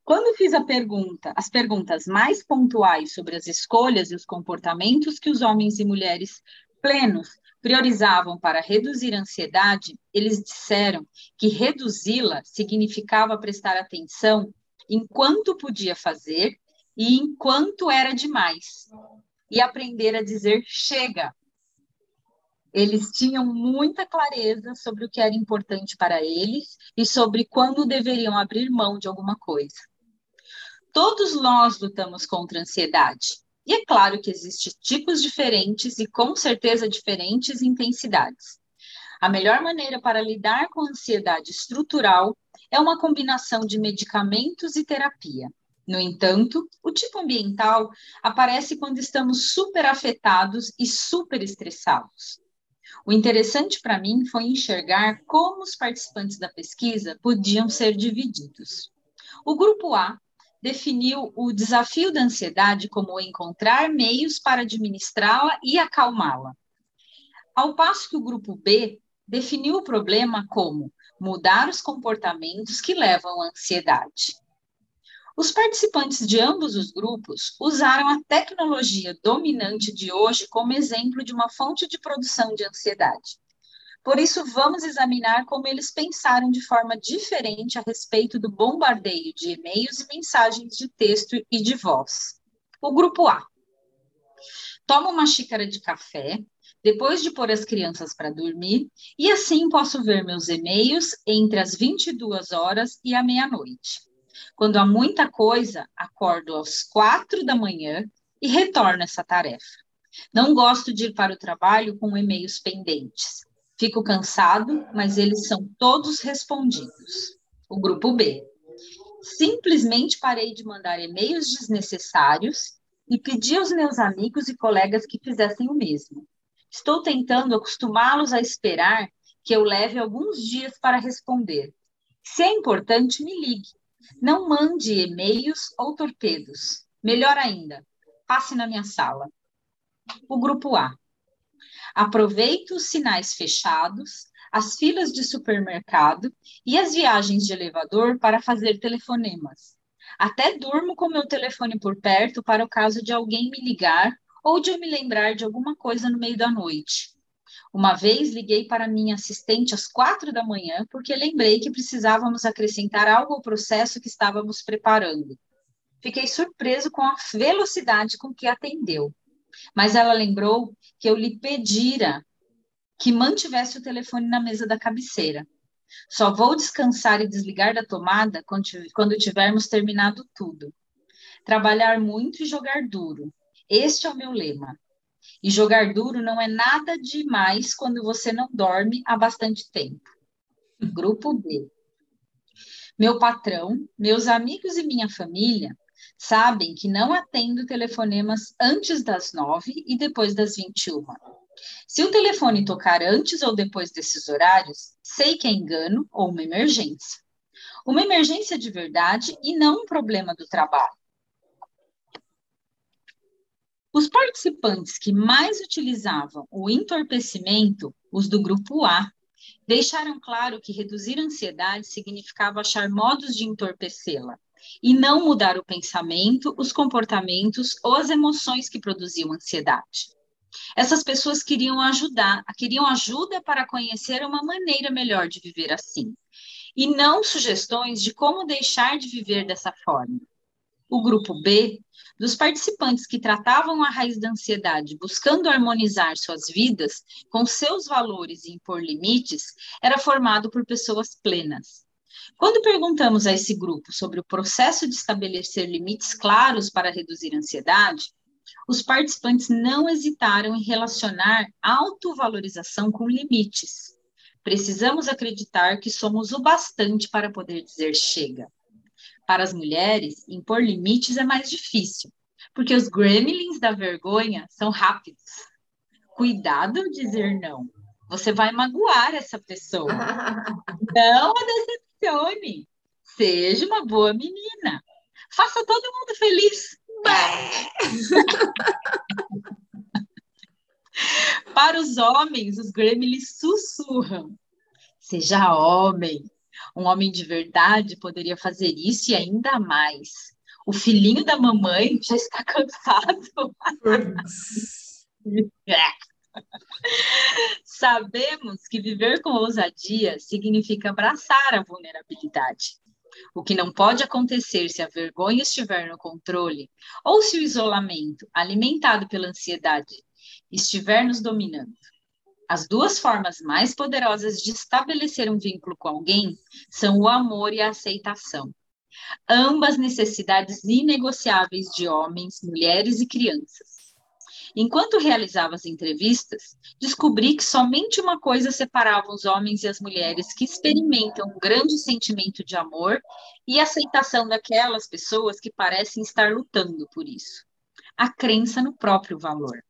Quando fiz a pergunta, as perguntas mais pontuais sobre as escolhas e os comportamentos que os homens e mulheres plenos priorizavam para reduzir a ansiedade, eles disseram que reduzi-la significava prestar atenção enquanto podia fazer e enquanto era demais. E aprender a dizer chega. Eles tinham muita clareza sobre o que era importante para eles e sobre quando deveriam abrir mão de alguma coisa. Todos nós lutamos contra a ansiedade. E é claro que existem tipos diferentes e com certeza diferentes intensidades. A melhor maneira para lidar com a ansiedade estrutural é uma combinação de medicamentos e terapia. No entanto, o tipo ambiental aparece quando estamos super afetados e super estressados. O interessante para mim foi enxergar como os participantes da pesquisa podiam ser divididos. O grupo A definiu o desafio da ansiedade como encontrar meios para administrá-la e acalmá-la. Ao passo que o grupo B definiu o problema como mudar os comportamentos que levam à ansiedade. Os participantes de ambos os grupos usaram a tecnologia dominante de hoje como exemplo de uma fonte de produção de ansiedade. Por isso, vamos examinar como eles pensaram de forma diferente a respeito do bombardeio de e-mails e mensagens de texto e de voz. O grupo A. Toma uma xícara de café, depois de pôr as crianças para dormir, e assim posso ver meus e-mails entre as 22 horas e a meia-noite. Quando há muita coisa, acordo às quatro da manhã e retorno essa tarefa. Não gosto de ir para o trabalho com e-mails pendentes. Fico cansado, mas eles são todos respondidos. O grupo B. Simplesmente parei de mandar e-mails desnecessários e pedi aos meus amigos e colegas que fizessem o mesmo. Estou tentando acostumá-los a esperar que eu leve alguns dias para responder. Se é importante, me ligue. Não mande e-mails ou torpedos. Melhor ainda, passe na minha sala. O grupo A. Aproveito os sinais fechados, as filas de supermercado e as viagens de elevador para fazer telefonemas. Até durmo com meu telefone por perto para o caso de alguém me ligar ou de eu me lembrar de alguma coisa no meio da noite. Uma vez liguei para minha assistente às quatro da manhã porque lembrei que precisávamos acrescentar algo ao processo que estávamos preparando. Fiquei surpreso com a velocidade com que atendeu, mas ela lembrou que eu lhe pedira que mantivesse o telefone na mesa da cabeceira. Só vou descansar e desligar da tomada quando tivermos terminado tudo. Trabalhar muito e jogar duro. Este é o meu lema. E jogar duro não é nada demais quando você não dorme há bastante tempo. Grupo B. Meu patrão, meus amigos e minha família sabem que não atendo telefonemas antes das nove e depois das vinte e uma. Se o telefone tocar antes ou depois desses horários, sei que é engano ou uma emergência. Uma emergência de verdade e não um problema do trabalho. Os participantes que mais utilizavam o entorpecimento, os do grupo A, deixaram claro que reduzir a ansiedade significava achar modos de entorpecê-la e não mudar o pensamento, os comportamentos ou as emoções que produziam ansiedade. Essas pessoas queriam ajudar, queriam ajuda para conhecer uma maneira melhor de viver assim, e não sugestões de como deixar de viver dessa forma. O grupo B, dos participantes que tratavam a raiz da ansiedade, buscando harmonizar suas vidas com seus valores e impor limites, era formado por pessoas plenas. Quando perguntamos a esse grupo sobre o processo de estabelecer limites claros para reduzir a ansiedade, os participantes não hesitaram em relacionar autovalorização com limites. Precisamos acreditar que somos o bastante para poder dizer chega. Para as mulheres, impor limites é mais difícil, porque os gremlins da vergonha são rápidos. Cuidado ao dizer não. Você vai magoar essa pessoa. Não a decepcione. Seja uma boa menina. Faça todo mundo feliz. Para os homens, os gremlins sussurram. Seja homem. Um homem de verdade poderia fazer isso e ainda mais. O filhinho da mamãe já está cansado. Sabemos que viver com ousadia significa abraçar a vulnerabilidade. O que não pode acontecer se a vergonha estiver no controle ou se o isolamento, alimentado pela ansiedade, estiver nos dominando. As duas formas mais poderosas de estabelecer um vínculo com alguém são o amor e a aceitação. Ambas necessidades inegociáveis de homens, mulheres e crianças. Enquanto realizava as entrevistas, descobri que somente uma coisa separava os homens e as mulheres que experimentam um grande sentimento de amor e aceitação daquelas pessoas que parecem estar lutando por isso: a crença no próprio valor.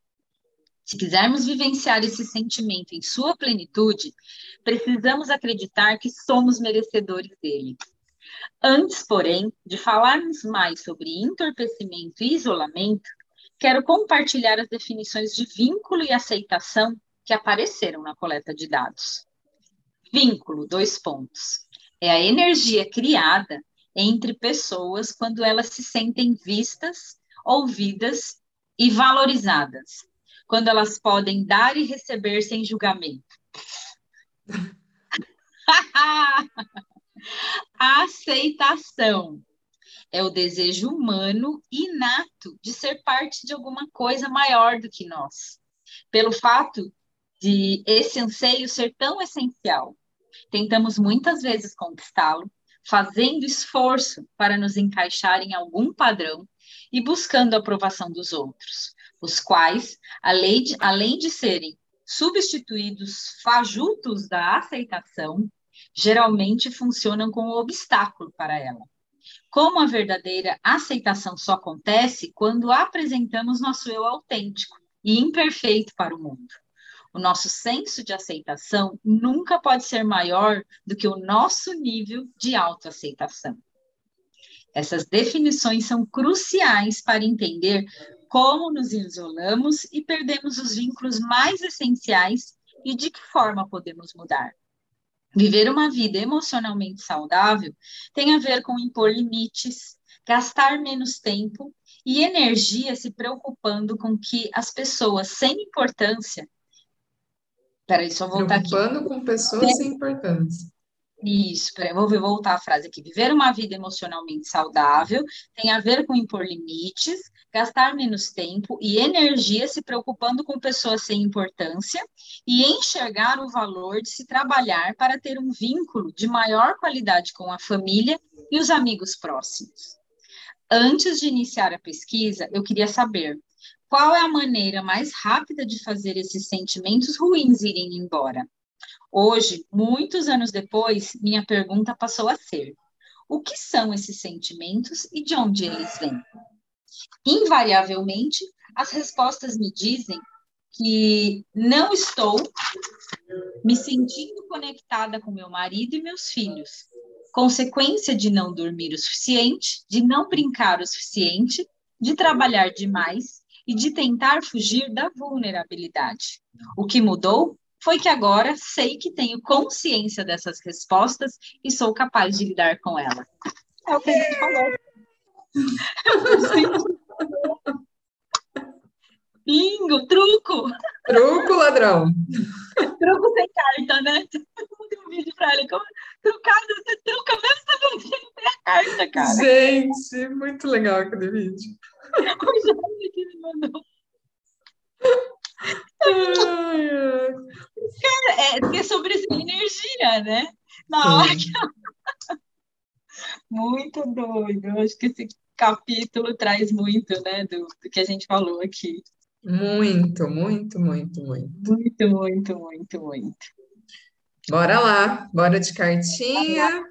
Se quisermos vivenciar esse sentimento em sua plenitude, precisamos acreditar que somos merecedores dele. Antes, porém, de falarmos mais sobre entorpecimento e isolamento, quero compartilhar as definições de vínculo e aceitação que apareceram na coleta de dados. Vínculo, dois pontos. É a energia criada entre pessoas quando elas se sentem vistas, ouvidas e valorizadas, quando elas podem dar e receber sem julgamento. Aceitação é o desejo humano inato de ser parte de alguma coisa maior do que nós. Pelo fato de esse anseio ser tão essencial, tentamos muitas vezes conquistá-lo, fazendo esforço para nos encaixar em algum padrão e buscando a aprovação dos outros, os quais, além de, além de serem substituídos fajutos da aceitação, geralmente funcionam como obstáculo para ela. Como a verdadeira aceitação só acontece quando apresentamos nosso eu autêntico e imperfeito para o mundo. O nosso senso de aceitação nunca pode ser maior do que o nosso nível de autoaceitação. Essas definições são cruciais para entender como nos isolamos e perdemos os vínculos mais essenciais e de que forma podemos mudar. Viver uma vida emocionalmente saudável tem a ver com impor limites, gastar menos tempo e energia se preocupando com que as pessoas sem importância. Peraí, só voltar aqui. Preocupando com pessoas sem importância. Isso, vou voltar a frase aqui. Viver uma vida emocionalmente saudável tem a ver com impor limites, gastar menos tempo e energia se preocupando com pessoas sem importância e enxergar o valor de se trabalhar para ter um vínculo de maior qualidade com a família e os amigos próximos. Antes de iniciar a pesquisa, eu queria saber qual é a maneira mais rápida de fazer esses sentimentos ruins irem embora. Hoje, muitos anos depois, minha pergunta passou a ser: o que são esses sentimentos e de onde eles vêm? Invariavelmente, as respostas me dizem que não estou me sentindo conectada com meu marido e meus filhos, consequência de não dormir o suficiente, de não brincar o suficiente, de trabalhar demais e de tentar fugir da vulnerabilidade. O que mudou foi que agora sei que tenho consciência dessas respostas e sou capaz de lidar com elas. É o que a gente falou. Bingo, truco! Truco, ladrão! truco sem carta, né? Tem um vídeo pra ele. Como, trucado, você truca mesmo não tem a carta, cara. Gente, muito legal aquele vídeo. o que me mandou. Cara, é, é sobre energia, né? Na hora que... Muito doido. Eu acho que esse capítulo traz muito, né, do, do que a gente falou aqui. Muito, muito, muito, muito. Muito, muito, muito, muito. Bora lá, bora de cartinha.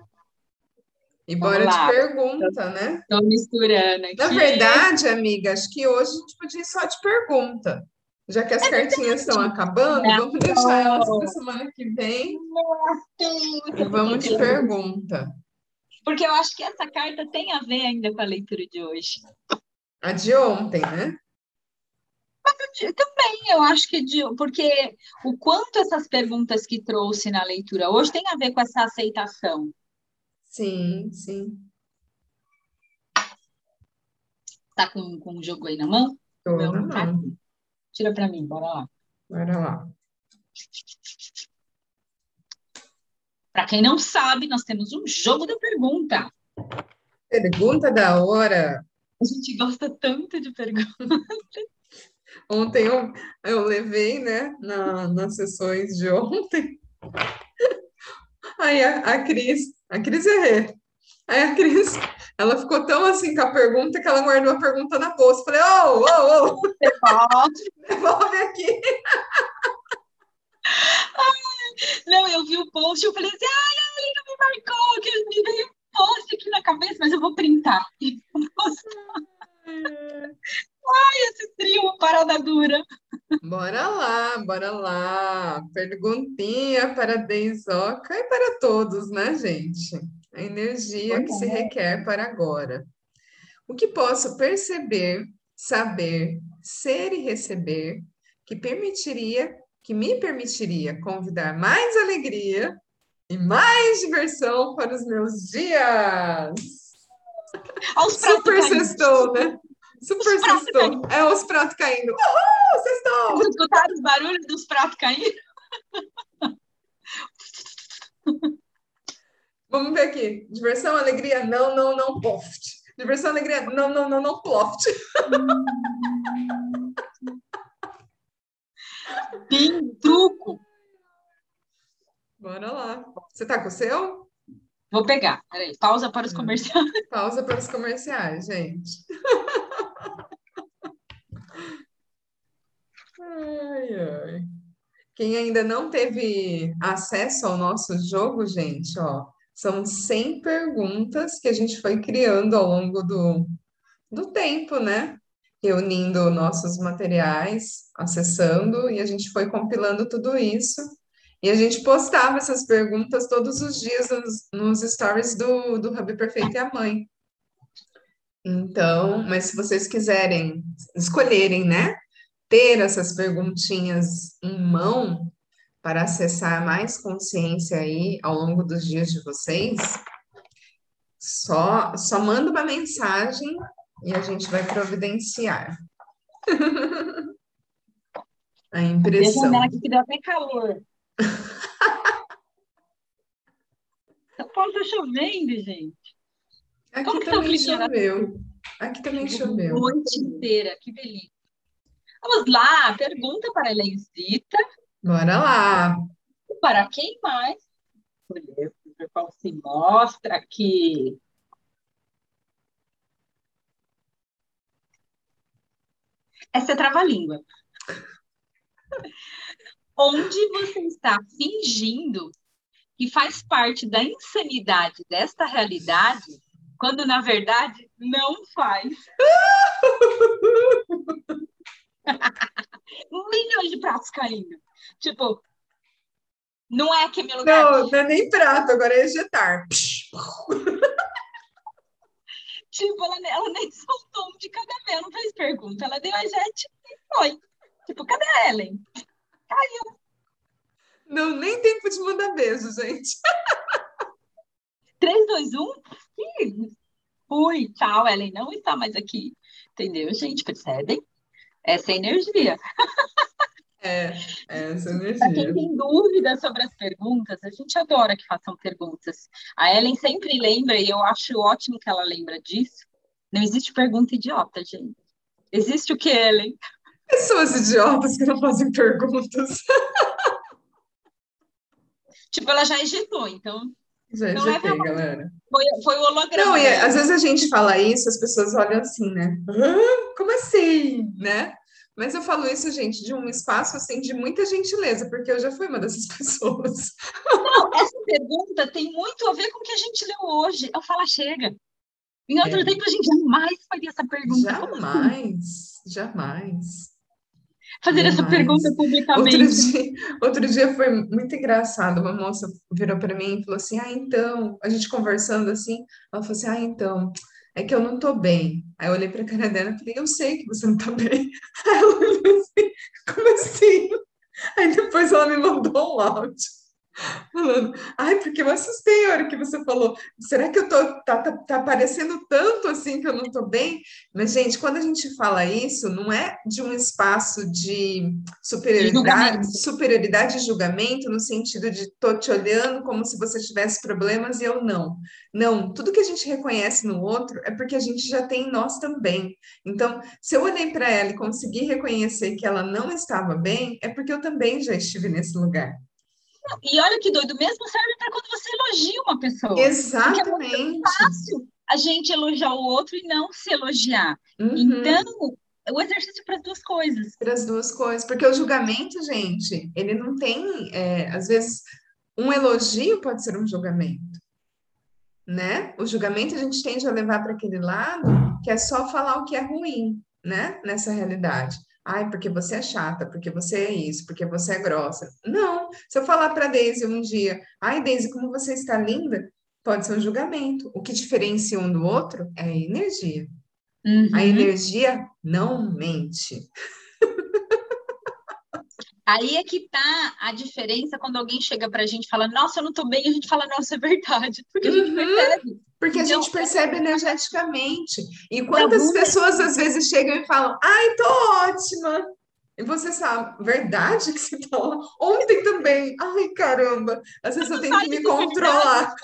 E bora de pergunta, né? Estou misturando aqui. Na verdade, amiga, acho que hoje a gente podia ir só de pergunta. Já que as é cartinhas estão acabando, vamos deixar elas para semana que vem. E vamos de pergunta. Porque eu acho que essa carta tem a ver ainda com a leitura de hoje. A de ontem, né? Também, eu acho que de, porque o quanto essas perguntas que trouxe na leitura hoje tem a ver com essa aceitação. Sim, sim. Tá com, com o jogo aí na mão? Tô na mão. Tá Tira para mim, bora lá. Bora lá. Para quem não sabe, nós temos um jogo da pergunta. Pergunta da hora. A gente gosta tanto de perguntas. Ontem eu, eu levei, né, na, nas sessões de ontem. Aí a, a Cris, a Cris errei. Aí a Cris, ela ficou tão assim com a pergunta que ela guardou a pergunta na bolsa. Falei, ô, ô, ô, devolve aqui. Ai, não, eu vi o post, eu falei assim, ai, a Aline me marcou, que me veio um post aqui na cabeça, mas eu vou printar. Ai, esse trio, parada dura. Bora lá, bora lá. Perguntinha para a Deisoca e para todos, né, gente? A energia que se requer para agora. O que posso perceber, saber, ser e receber, que permitiria, que me permitiria convidar mais alegria e mais diversão para os meus dias. Super sextou, né? Super sextou. É os pratos caindo. Uhul, sextou! Escutaram os barulhos dos pratos caindo? Vamos ver aqui. Diversão, alegria, não, não, não, poft. Diversão, alegria, não, não, não, não, ploft. Tem truco. Bora lá. Você tá com o seu? Vou pegar. Peraí, pausa para os hum. comerciais. Pausa para os comerciais, gente. Ai, ai. Quem ainda não teve acesso ao nosso jogo, gente, ó, São 100 perguntas que a gente foi criando ao longo do, do tempo, né? Reunindo nossos materiais, acessando, e a gente foi compilando tudo isso. E a gente postava essas perguntas todos os dias nos, nos stories do, do Hub Perfeito e a Mãe. Então, mas se vocês quiserem escolherem, né? Ter essas perguntinhas em mão para acessar mais consciência aí ao longo dos dias de vocês, só, só manda uma mensagem e a gente vai providenciar. a impressão. Deixa aqui que deu até calor. São Paulo tá chovendo, gente. Aqui Como também tá choveu. Aqui também choveu. A noite inteira, que delícia. Vamos lá, pergunta para a Helenzita. Bora lá. Para quem mais? O qual se mostra aqui. Essa é trava-língua. Onde você está fingindo que faz parte da insanidade desta realidade, quando na verdade não faz. Milhões de pratos caindo. Tipo, não é aquele lugar. Não, não é nem prato, agora é ejetar. tipo, ela, ela nem soltou um de cada vez, não fez pergunta. Ela deu a jet e foi. Tipo, cadê a Ellen? Caiu. Não, nem tempo de mandar beijo, gente. 3, 2, 1. Fui. Tchau, Ellen não está mais aqui. Entendeu, gente? Percebem? Essa é energia. É, é essa energia. Para quem tem dúvidas sobre as perguntas, a gente adora que façam perguntas. A Ellen sempre lembra, e eu acho ótimo que ela lembra disso. Não existe pergunta idiota, gente. Existe o que, Ellen? Pessoas idiotas que não fazem perguntas. tipo, ela já ejetou, então. Já não ejetei, é galera. Foi, foi o holograma. Não, e às vezes a gente fala isso, as pessoas olham assim, né? Como assim, né? Mas eu falo isso, gente, de um espaço assim de muita gentileza, porque eu já fui uma dessas pessoas. Não, essa pergunta tem muito a ver com o que a gente leu hoje. Eu falo, chega. Em outro é. tempo, a gente jamais faria essa pergunta. Jamais, jamais. Fazer jamais. essa pergunta publicamente. Outro dia, outro dia foi muito engraçado. Uma moça virou para mim e falou assim: Ah, então, a gente conversando assim, ela falou assim: Ah, então é que eu não tô bem. Aí eu olhei pra cara dela e falei, eu sei que você não tá bem. Aí ela olhou assim, como assim? Aí depois ela me mandou um áudio falando, ai, porque eu assustei a hora que você falou, será que eu tô, tá, tá, tá parecendo tanto assim que eu não tô bem? Mas, gente, quando a gente fala isso, não é de um espaço de superioridade, superioridade e julgamento, no sentido de tô te olhando como se você tivesse problemas e eu não. Não, tudo que a gente reconhece no outro é porque a gente já tem em nós também. Então, se eu olhei para ela e consegui reconhecer que ela não estava bem, é porque eu também já estive nesse lugar. E olha que doido, mesmo serve para quando você elogia uma pessoa. Exatamente. É muito fácil a gente elogiar o outro e não se elogiar. Uhum. Então, o exercício para as duas coisas. Para as duas coisas. Porque o julgamento, gente, ele não tem, é, às vezes, um elogio pode ser um julgamento. Né? O julgamento a gente tende a levar para aquele lado que é só falar o que é ruim, né? Nessa realidade. Ai, porque você é chata, porque você é isso, porque você é grossa. Não. Se eu falar para Daisy um dia, ai, Daisy, como você está linda, pode ser um julgamento. O que diferencia um do outro é a energia. Uhum. A energia não mente. Aí é que tá a diferença quando alguém chega pra gente e fala, nossa, eu não tô bem, a gente fala, nossa, é verdade. Porque a gente uhum. percebe. Porque a então, gente percebe energeticamente. E quantas pessoas às vezes chegam e falam, ai, tô ótima. E você sabe, verdade que você tá lá? Ontem também. Ai, caramba. Às vezes eu tenho que me controlar.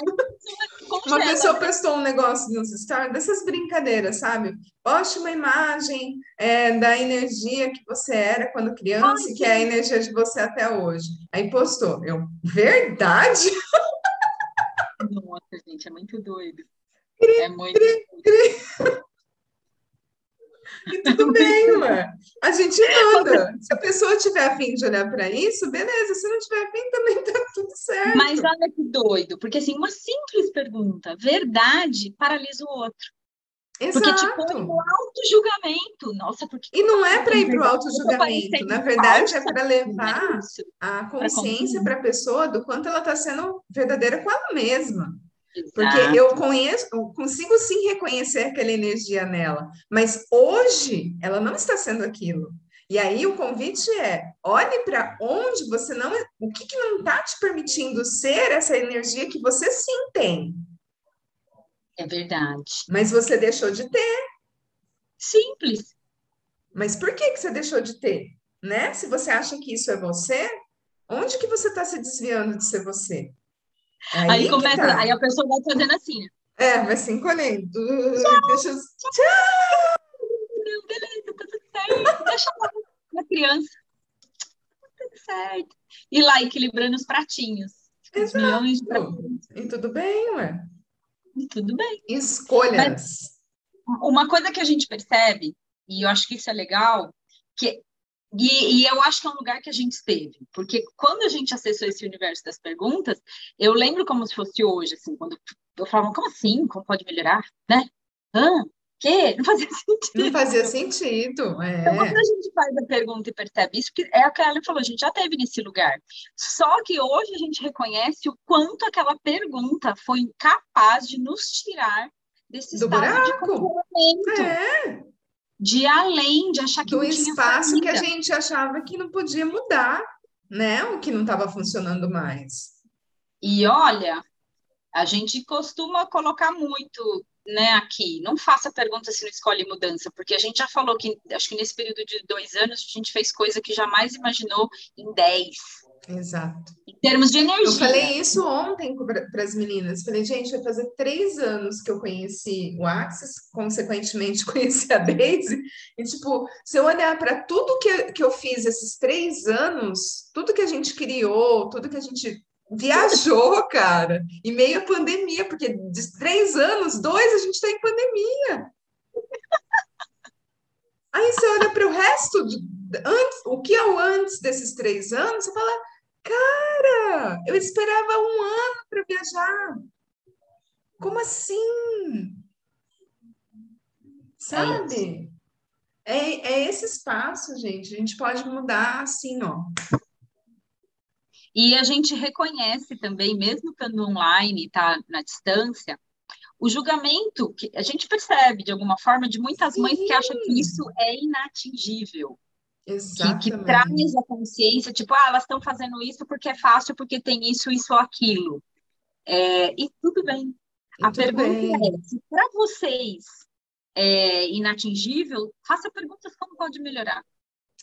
Uma pessoa postou um negócio nos stories, dessas brincadeiras, sabe? Poste uma imagem é, da energia que você era quando criança Ai, e que é a energia de você até hoje. Aí postou. Eu, verdade? Nossa, gente, é muito doido. É muito. E tudo bem, ué. A gente manda. Se a pessoa tiver afim de olhar para isso, beleza. Se não tiver afim, também tá tudo certo. Mas olha que doido, porque assim, uma simples pergunta, verdade, paralisa o outro. Exato. Porque te põe no auto-julgamento. Nossa, porque. E não é para ir para o auto-julgamento. Na verdade, é para levar a consciência para a pessoa do quanto ela está sendo verdadeira com ela mesma. Porque eu conheço, eu consigo sim reconhecer aquela energia nela, mas hoje ela não está sendo aquilo. E aí o convite é: olhe para onde você não, o que, que não está te permitindo ser essa energia que você sim tem. É verdade. Mas você deixou de ter. Simples. Mas por que, que você deixou de ter? Né? Se você acha que isso é você, onde que você está se desviando de ser você? Aí, aí começa, tá. aí a pessoa vai fazendo assim. É, vai se encolhendo. Deixa eu... Tchau! Não, beleza, tá tudo certo. Deixa lá a criança. Tá tudo certo. E lá equilibrando os pratinhos. Os milhões de pratinhos. E tudo bem, ué. Tudo bem. Escolhas. Mas uma coisa que a gente percebe, e eu acho que isso é legal, que e, e, eu acho que é um lugar que a gente esteve, porque quando a gente acessou esse universo das perguntas, eu lembro como se fosse hoje, assim, quando eu falava, como assim? Como pode melhorar? Né? Hã? Quê? Não fazia sentido. Não fazia sentido. É. Então, quando a gente faz a pergunta e percebe isso, que é o que a Ellen falou, a gente já teve nesse lugar. Só que hoje a gente reconhece o quanto aquela pergunta foi capaz de nos tirar desse Do estado buraco. de. É de além, de achar que do espaço que a gente achava que não podia mudar, né? O que não estava funcionando mais. E olha, a gente costuma colocar muito, né, aqui. Não faça pergunta se não escolhe mudança, porque a gente já falou que, acho que nesse período de dois anos, a gente fez coisa que jamais imaginou em dez. Exato. Em termos de energia. Eu falei isso ontem para as meninas. Falei, gente, vai fazer três anos que eu conheci o Axis, consequentemente conheci a Daisy. E, tipo, se eu olhar para tudo que, que eu fiz esses três anos, tudo que a gente criou, tudo que a gente viajou, cara, em meio à pandemia, porque de três anos, dois, a gente está em pandemia. Aí você olha para o resto, de, antes, o que é o antes desses três anos, você fala, Cara, eu esperava um ano para viajar. Como assim? Sabe? É, é, esse espaço, gente. A gente pode mudar assim, ó. E a gente reconhece também, mesmo estando online, tá na distância, o julgamento que a gente percebe de alguma forma de muitas mães Sim. que acham que isso é inatingível. Que, que, traz a consciência, tipo, ah, elas estão fazendo isso porque é fácil, porque tem isso, isso ou aquilo. É, e tudo bem. E a tudo pergunta bem. é, se para vocês é inatingível, faça perguntas como pode melhorar.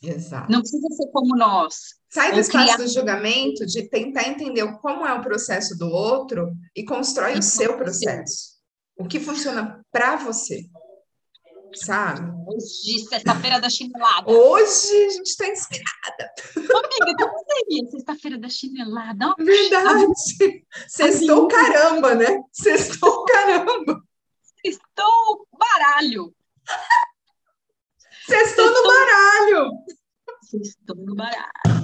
Exato. Não precisa ser como nós. Sai do espaço do julgamento, de tentar entender como é o processo do outro e constrói o seu processo. O que funciona para você sabe? Hoje, sexta-feira da chinelada. Hoje a gente está inspirada. Amiga, como seria sexta-feira da chinelada? Verdade. Sextou caramba, né? Sextou caramba. Sextou baralho. Sextou no baralho. Sextou no baralho.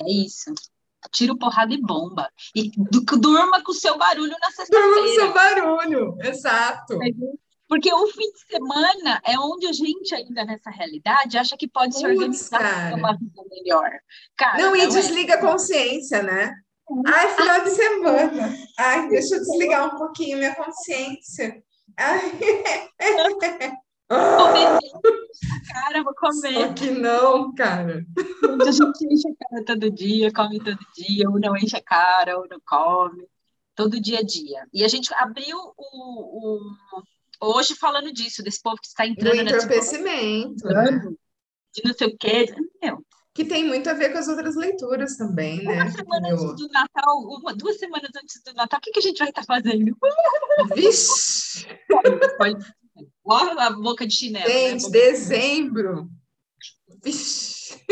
É isso tiro, porrada e bomba. E durma com o seu barulho na sexta-feira. Durma com o seu barulho, exato. Porque o fim de semana é onde a gente, ainda nessa realidade, acha que pode Puts, se organizar uma vida melhor. Cara, não, não, e é. desliga a consciência, né? Ai, final de semana. Ai, deixa eu desligar um pouquinho minha consciência. Ai. Comer cara, vou comer. Só que não, cara. A gente enche a cara todo dia, come todo dia, ou não enche a cara, ou não come. Todo dia a dia. E a gente abriu o, o hoje falando disso, desse povo que está entrando... Do entorpecimento, né? De não sei o quê. Meu, que tem muito a ver com as outras leituras também, né? Uma semana antes do Natal, uma, duas semanas antes do Natal, o que, que a gente vai estar fazendo? Vixe! Pode, Olha a boca de chinelo. Né? Gente, né? dezembro. Vixe.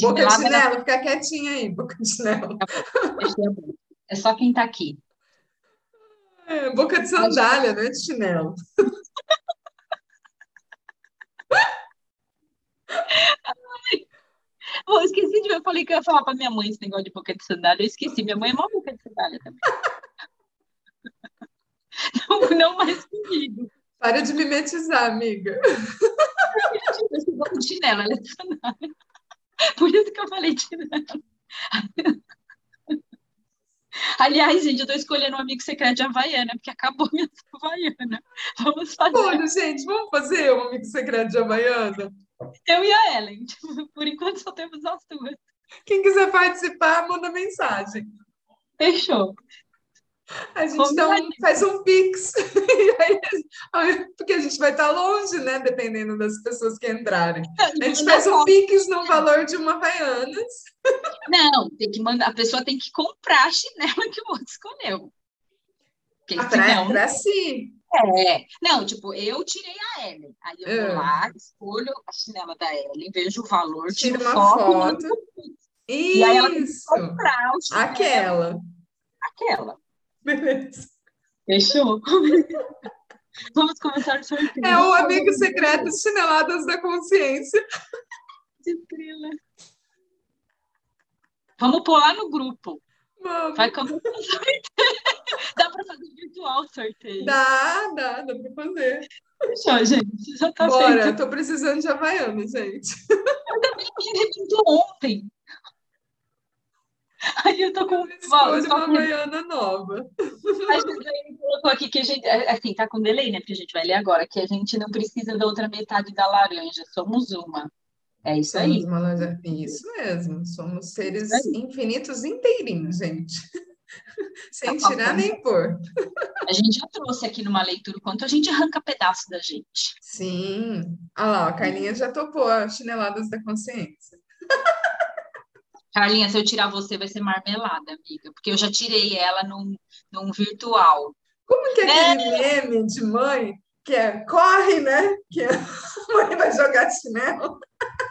boca de chinelo, fica quietinha aí, boca de chinelo. É só quem está aqui. É, boca de sandália, não é de chinelo. Eu esqueci de. Eu falei que eu ia falar pra minha mãe esse negócio de boca de sandália. Eu esqueci. Minha mãe é uma boca de sandália também. Não, não mais comigo. Para de mimetizar, amiga. Eu gosto de chinelo, ela é de sandália. Por isso que eu falei chinelo. Aliás, gente, eu tô escolhendo um amigo secreto de Havaiana, porque acabou minha Havaiana. Vamos fazer. Olha, gente, vamos fazer um amigo secreto de Havaiana? Eu e a Ellen. Por enquanto só temos as duas. Quem quiser participar, manda mensagem. Fechou. A gente dá um, faz um pix. Aí, porque a gente vai estar longe, né? Dependendo das pessoas que entrarem. A gente faz um pix no valor de uma Havaianas. Não, tem que mandar, a pessoa tem que comprar a chinela que o outro escolheu. Porque ah, pra, senão, pra si. É. Não, tipo, eu tirei a Ellen. Aí eu vou é. lá, escolho a chinela da Ellen, vejo o valor, tiro Tira uma foto. foto. Isso. E aí ela tem que comprar o chinelo. Aquela. Aquela. Beleza. Fechou? Vamos começar o sorteio. É o amigo secreto Chineladas da Consciência. Estrela. Vamos pôr lá no grupo. Vamos. Vai começar o sorteio. Dá para fazer virtual o sorteio. Dá, dá, dá para fazer. Fechou, gente. Já tá Bora, feito. tô precisando de Havaiana, gente. Eu também me ontem. Aí eu tô com uma, uma Havaiana nova. A gente colocou aqui que a gente, é, assim, tá com delay, né? Porque a gente vai ler agora, que a gente não precisa da outra metade da laranja, somos uma. É isso somos aí. Uma laranja. Isso mesmo, somos seres infinitos inteirinhos, gente. Sem tá tirar nem pôr. A gente já trouxe aqui numa leitura o quanto a gente arranca pedaço da gente. Sim. Olha lá, a Carlinha já topou as chineladas da consciência. Carlinha, se eu tirar você, vai ser marmelada, amiga, porque eu já tirei ela num, num virtual. Como que é aquele é... meme de mãe que é corre, né? Que a mãe vai jogar chinelo?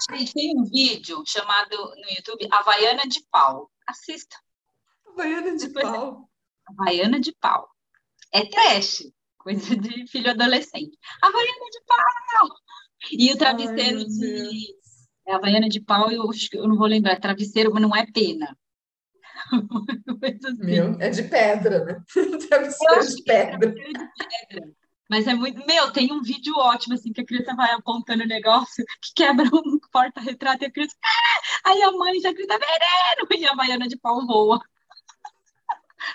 Gente, tem um vídeo chamado no YouTube Havaiana de Pau. Assista. Havaiana de Depois, pau. Havaiana de pau. É trash, coisa de filho adolescente. Havaiana de pau! E o travesseiro Ai, de é Havaiana de pau, eu, eu não vou lembrar, travesseiro, mas não é pena. assim. Meu, é de pedra, né? Travesseiro de é pedra. É de pedra. Mas é muito. Meu, tem um vídeo ótimo, assim, que a criança vai apontando o negócio, que quebra um porta-retrato e a criança. Ah! Aí a mãe já grita veneno! E a Havaiana de pau voa.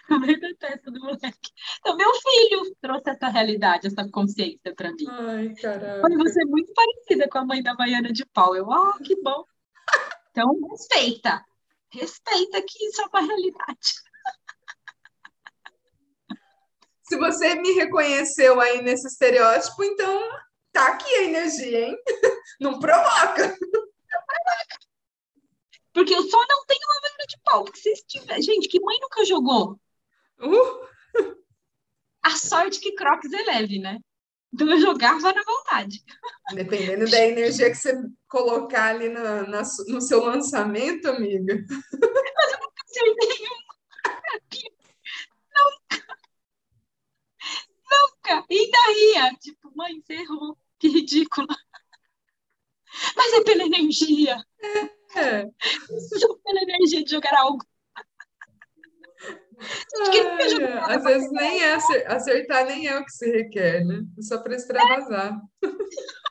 Da testa do moleque. Então, meu filho trouxe essa realidade, essa consciência para mim. Ai, caramba. Olha, você é muito parecida com a mãe da Baiana de Pau. Eu, ah, que bom. Então, respeita. Respeita que isso é uma realidade. Se você me reconheceu aí nesse estereótipo, então tá aqui a energia, hein? Não provoca. Porque eu só não tenho uma venda de pau. Porque se tiver... Gente, que mãe nunca jogou? Uh! A sorte que Crocs é leve, né? Então eu jogava na vontade. Dependendo da energia que você colocar ali na, na no seu lançamento, amiga. Mas eu nunca acertei um. Nunca. Nunca. E ainda ria. Tipo, mãe, você errou. Que ridícula. Mas é pela energia. É. É. Pela energia de jogar algo. Às vezes nem é acertar nem é o que se requer, né? É só para extravasar.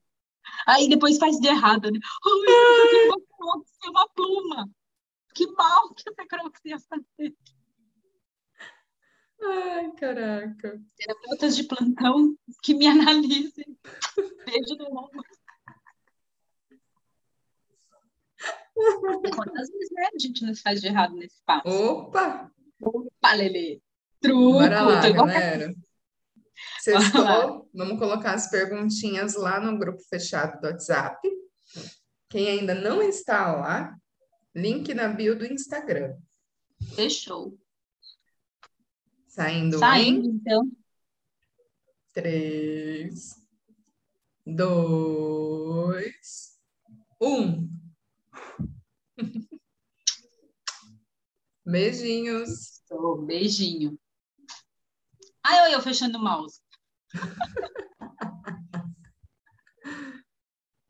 Aí depois faz de errado, né? Ai, uma pluma. Que mal que essa crocs ia fazer. Ai, caraca. Terapeutas de plantão que me analisem. Beijo no ombro. Quantas vezes né, a gente nos faz de errado nesse passo? Opa! Opa! Truco! Bora lá, galera. Sextou, vamos colocar as perguntinhas lá no grupo fechado do WhatsApp. Quem ainda não está lá, link na bio do Instagram. Fechou. Saindo, Saindo em... então. Três, dois, um. Beijinhos. Oh, beijinho. Ai, eu, eu fechando o mouse.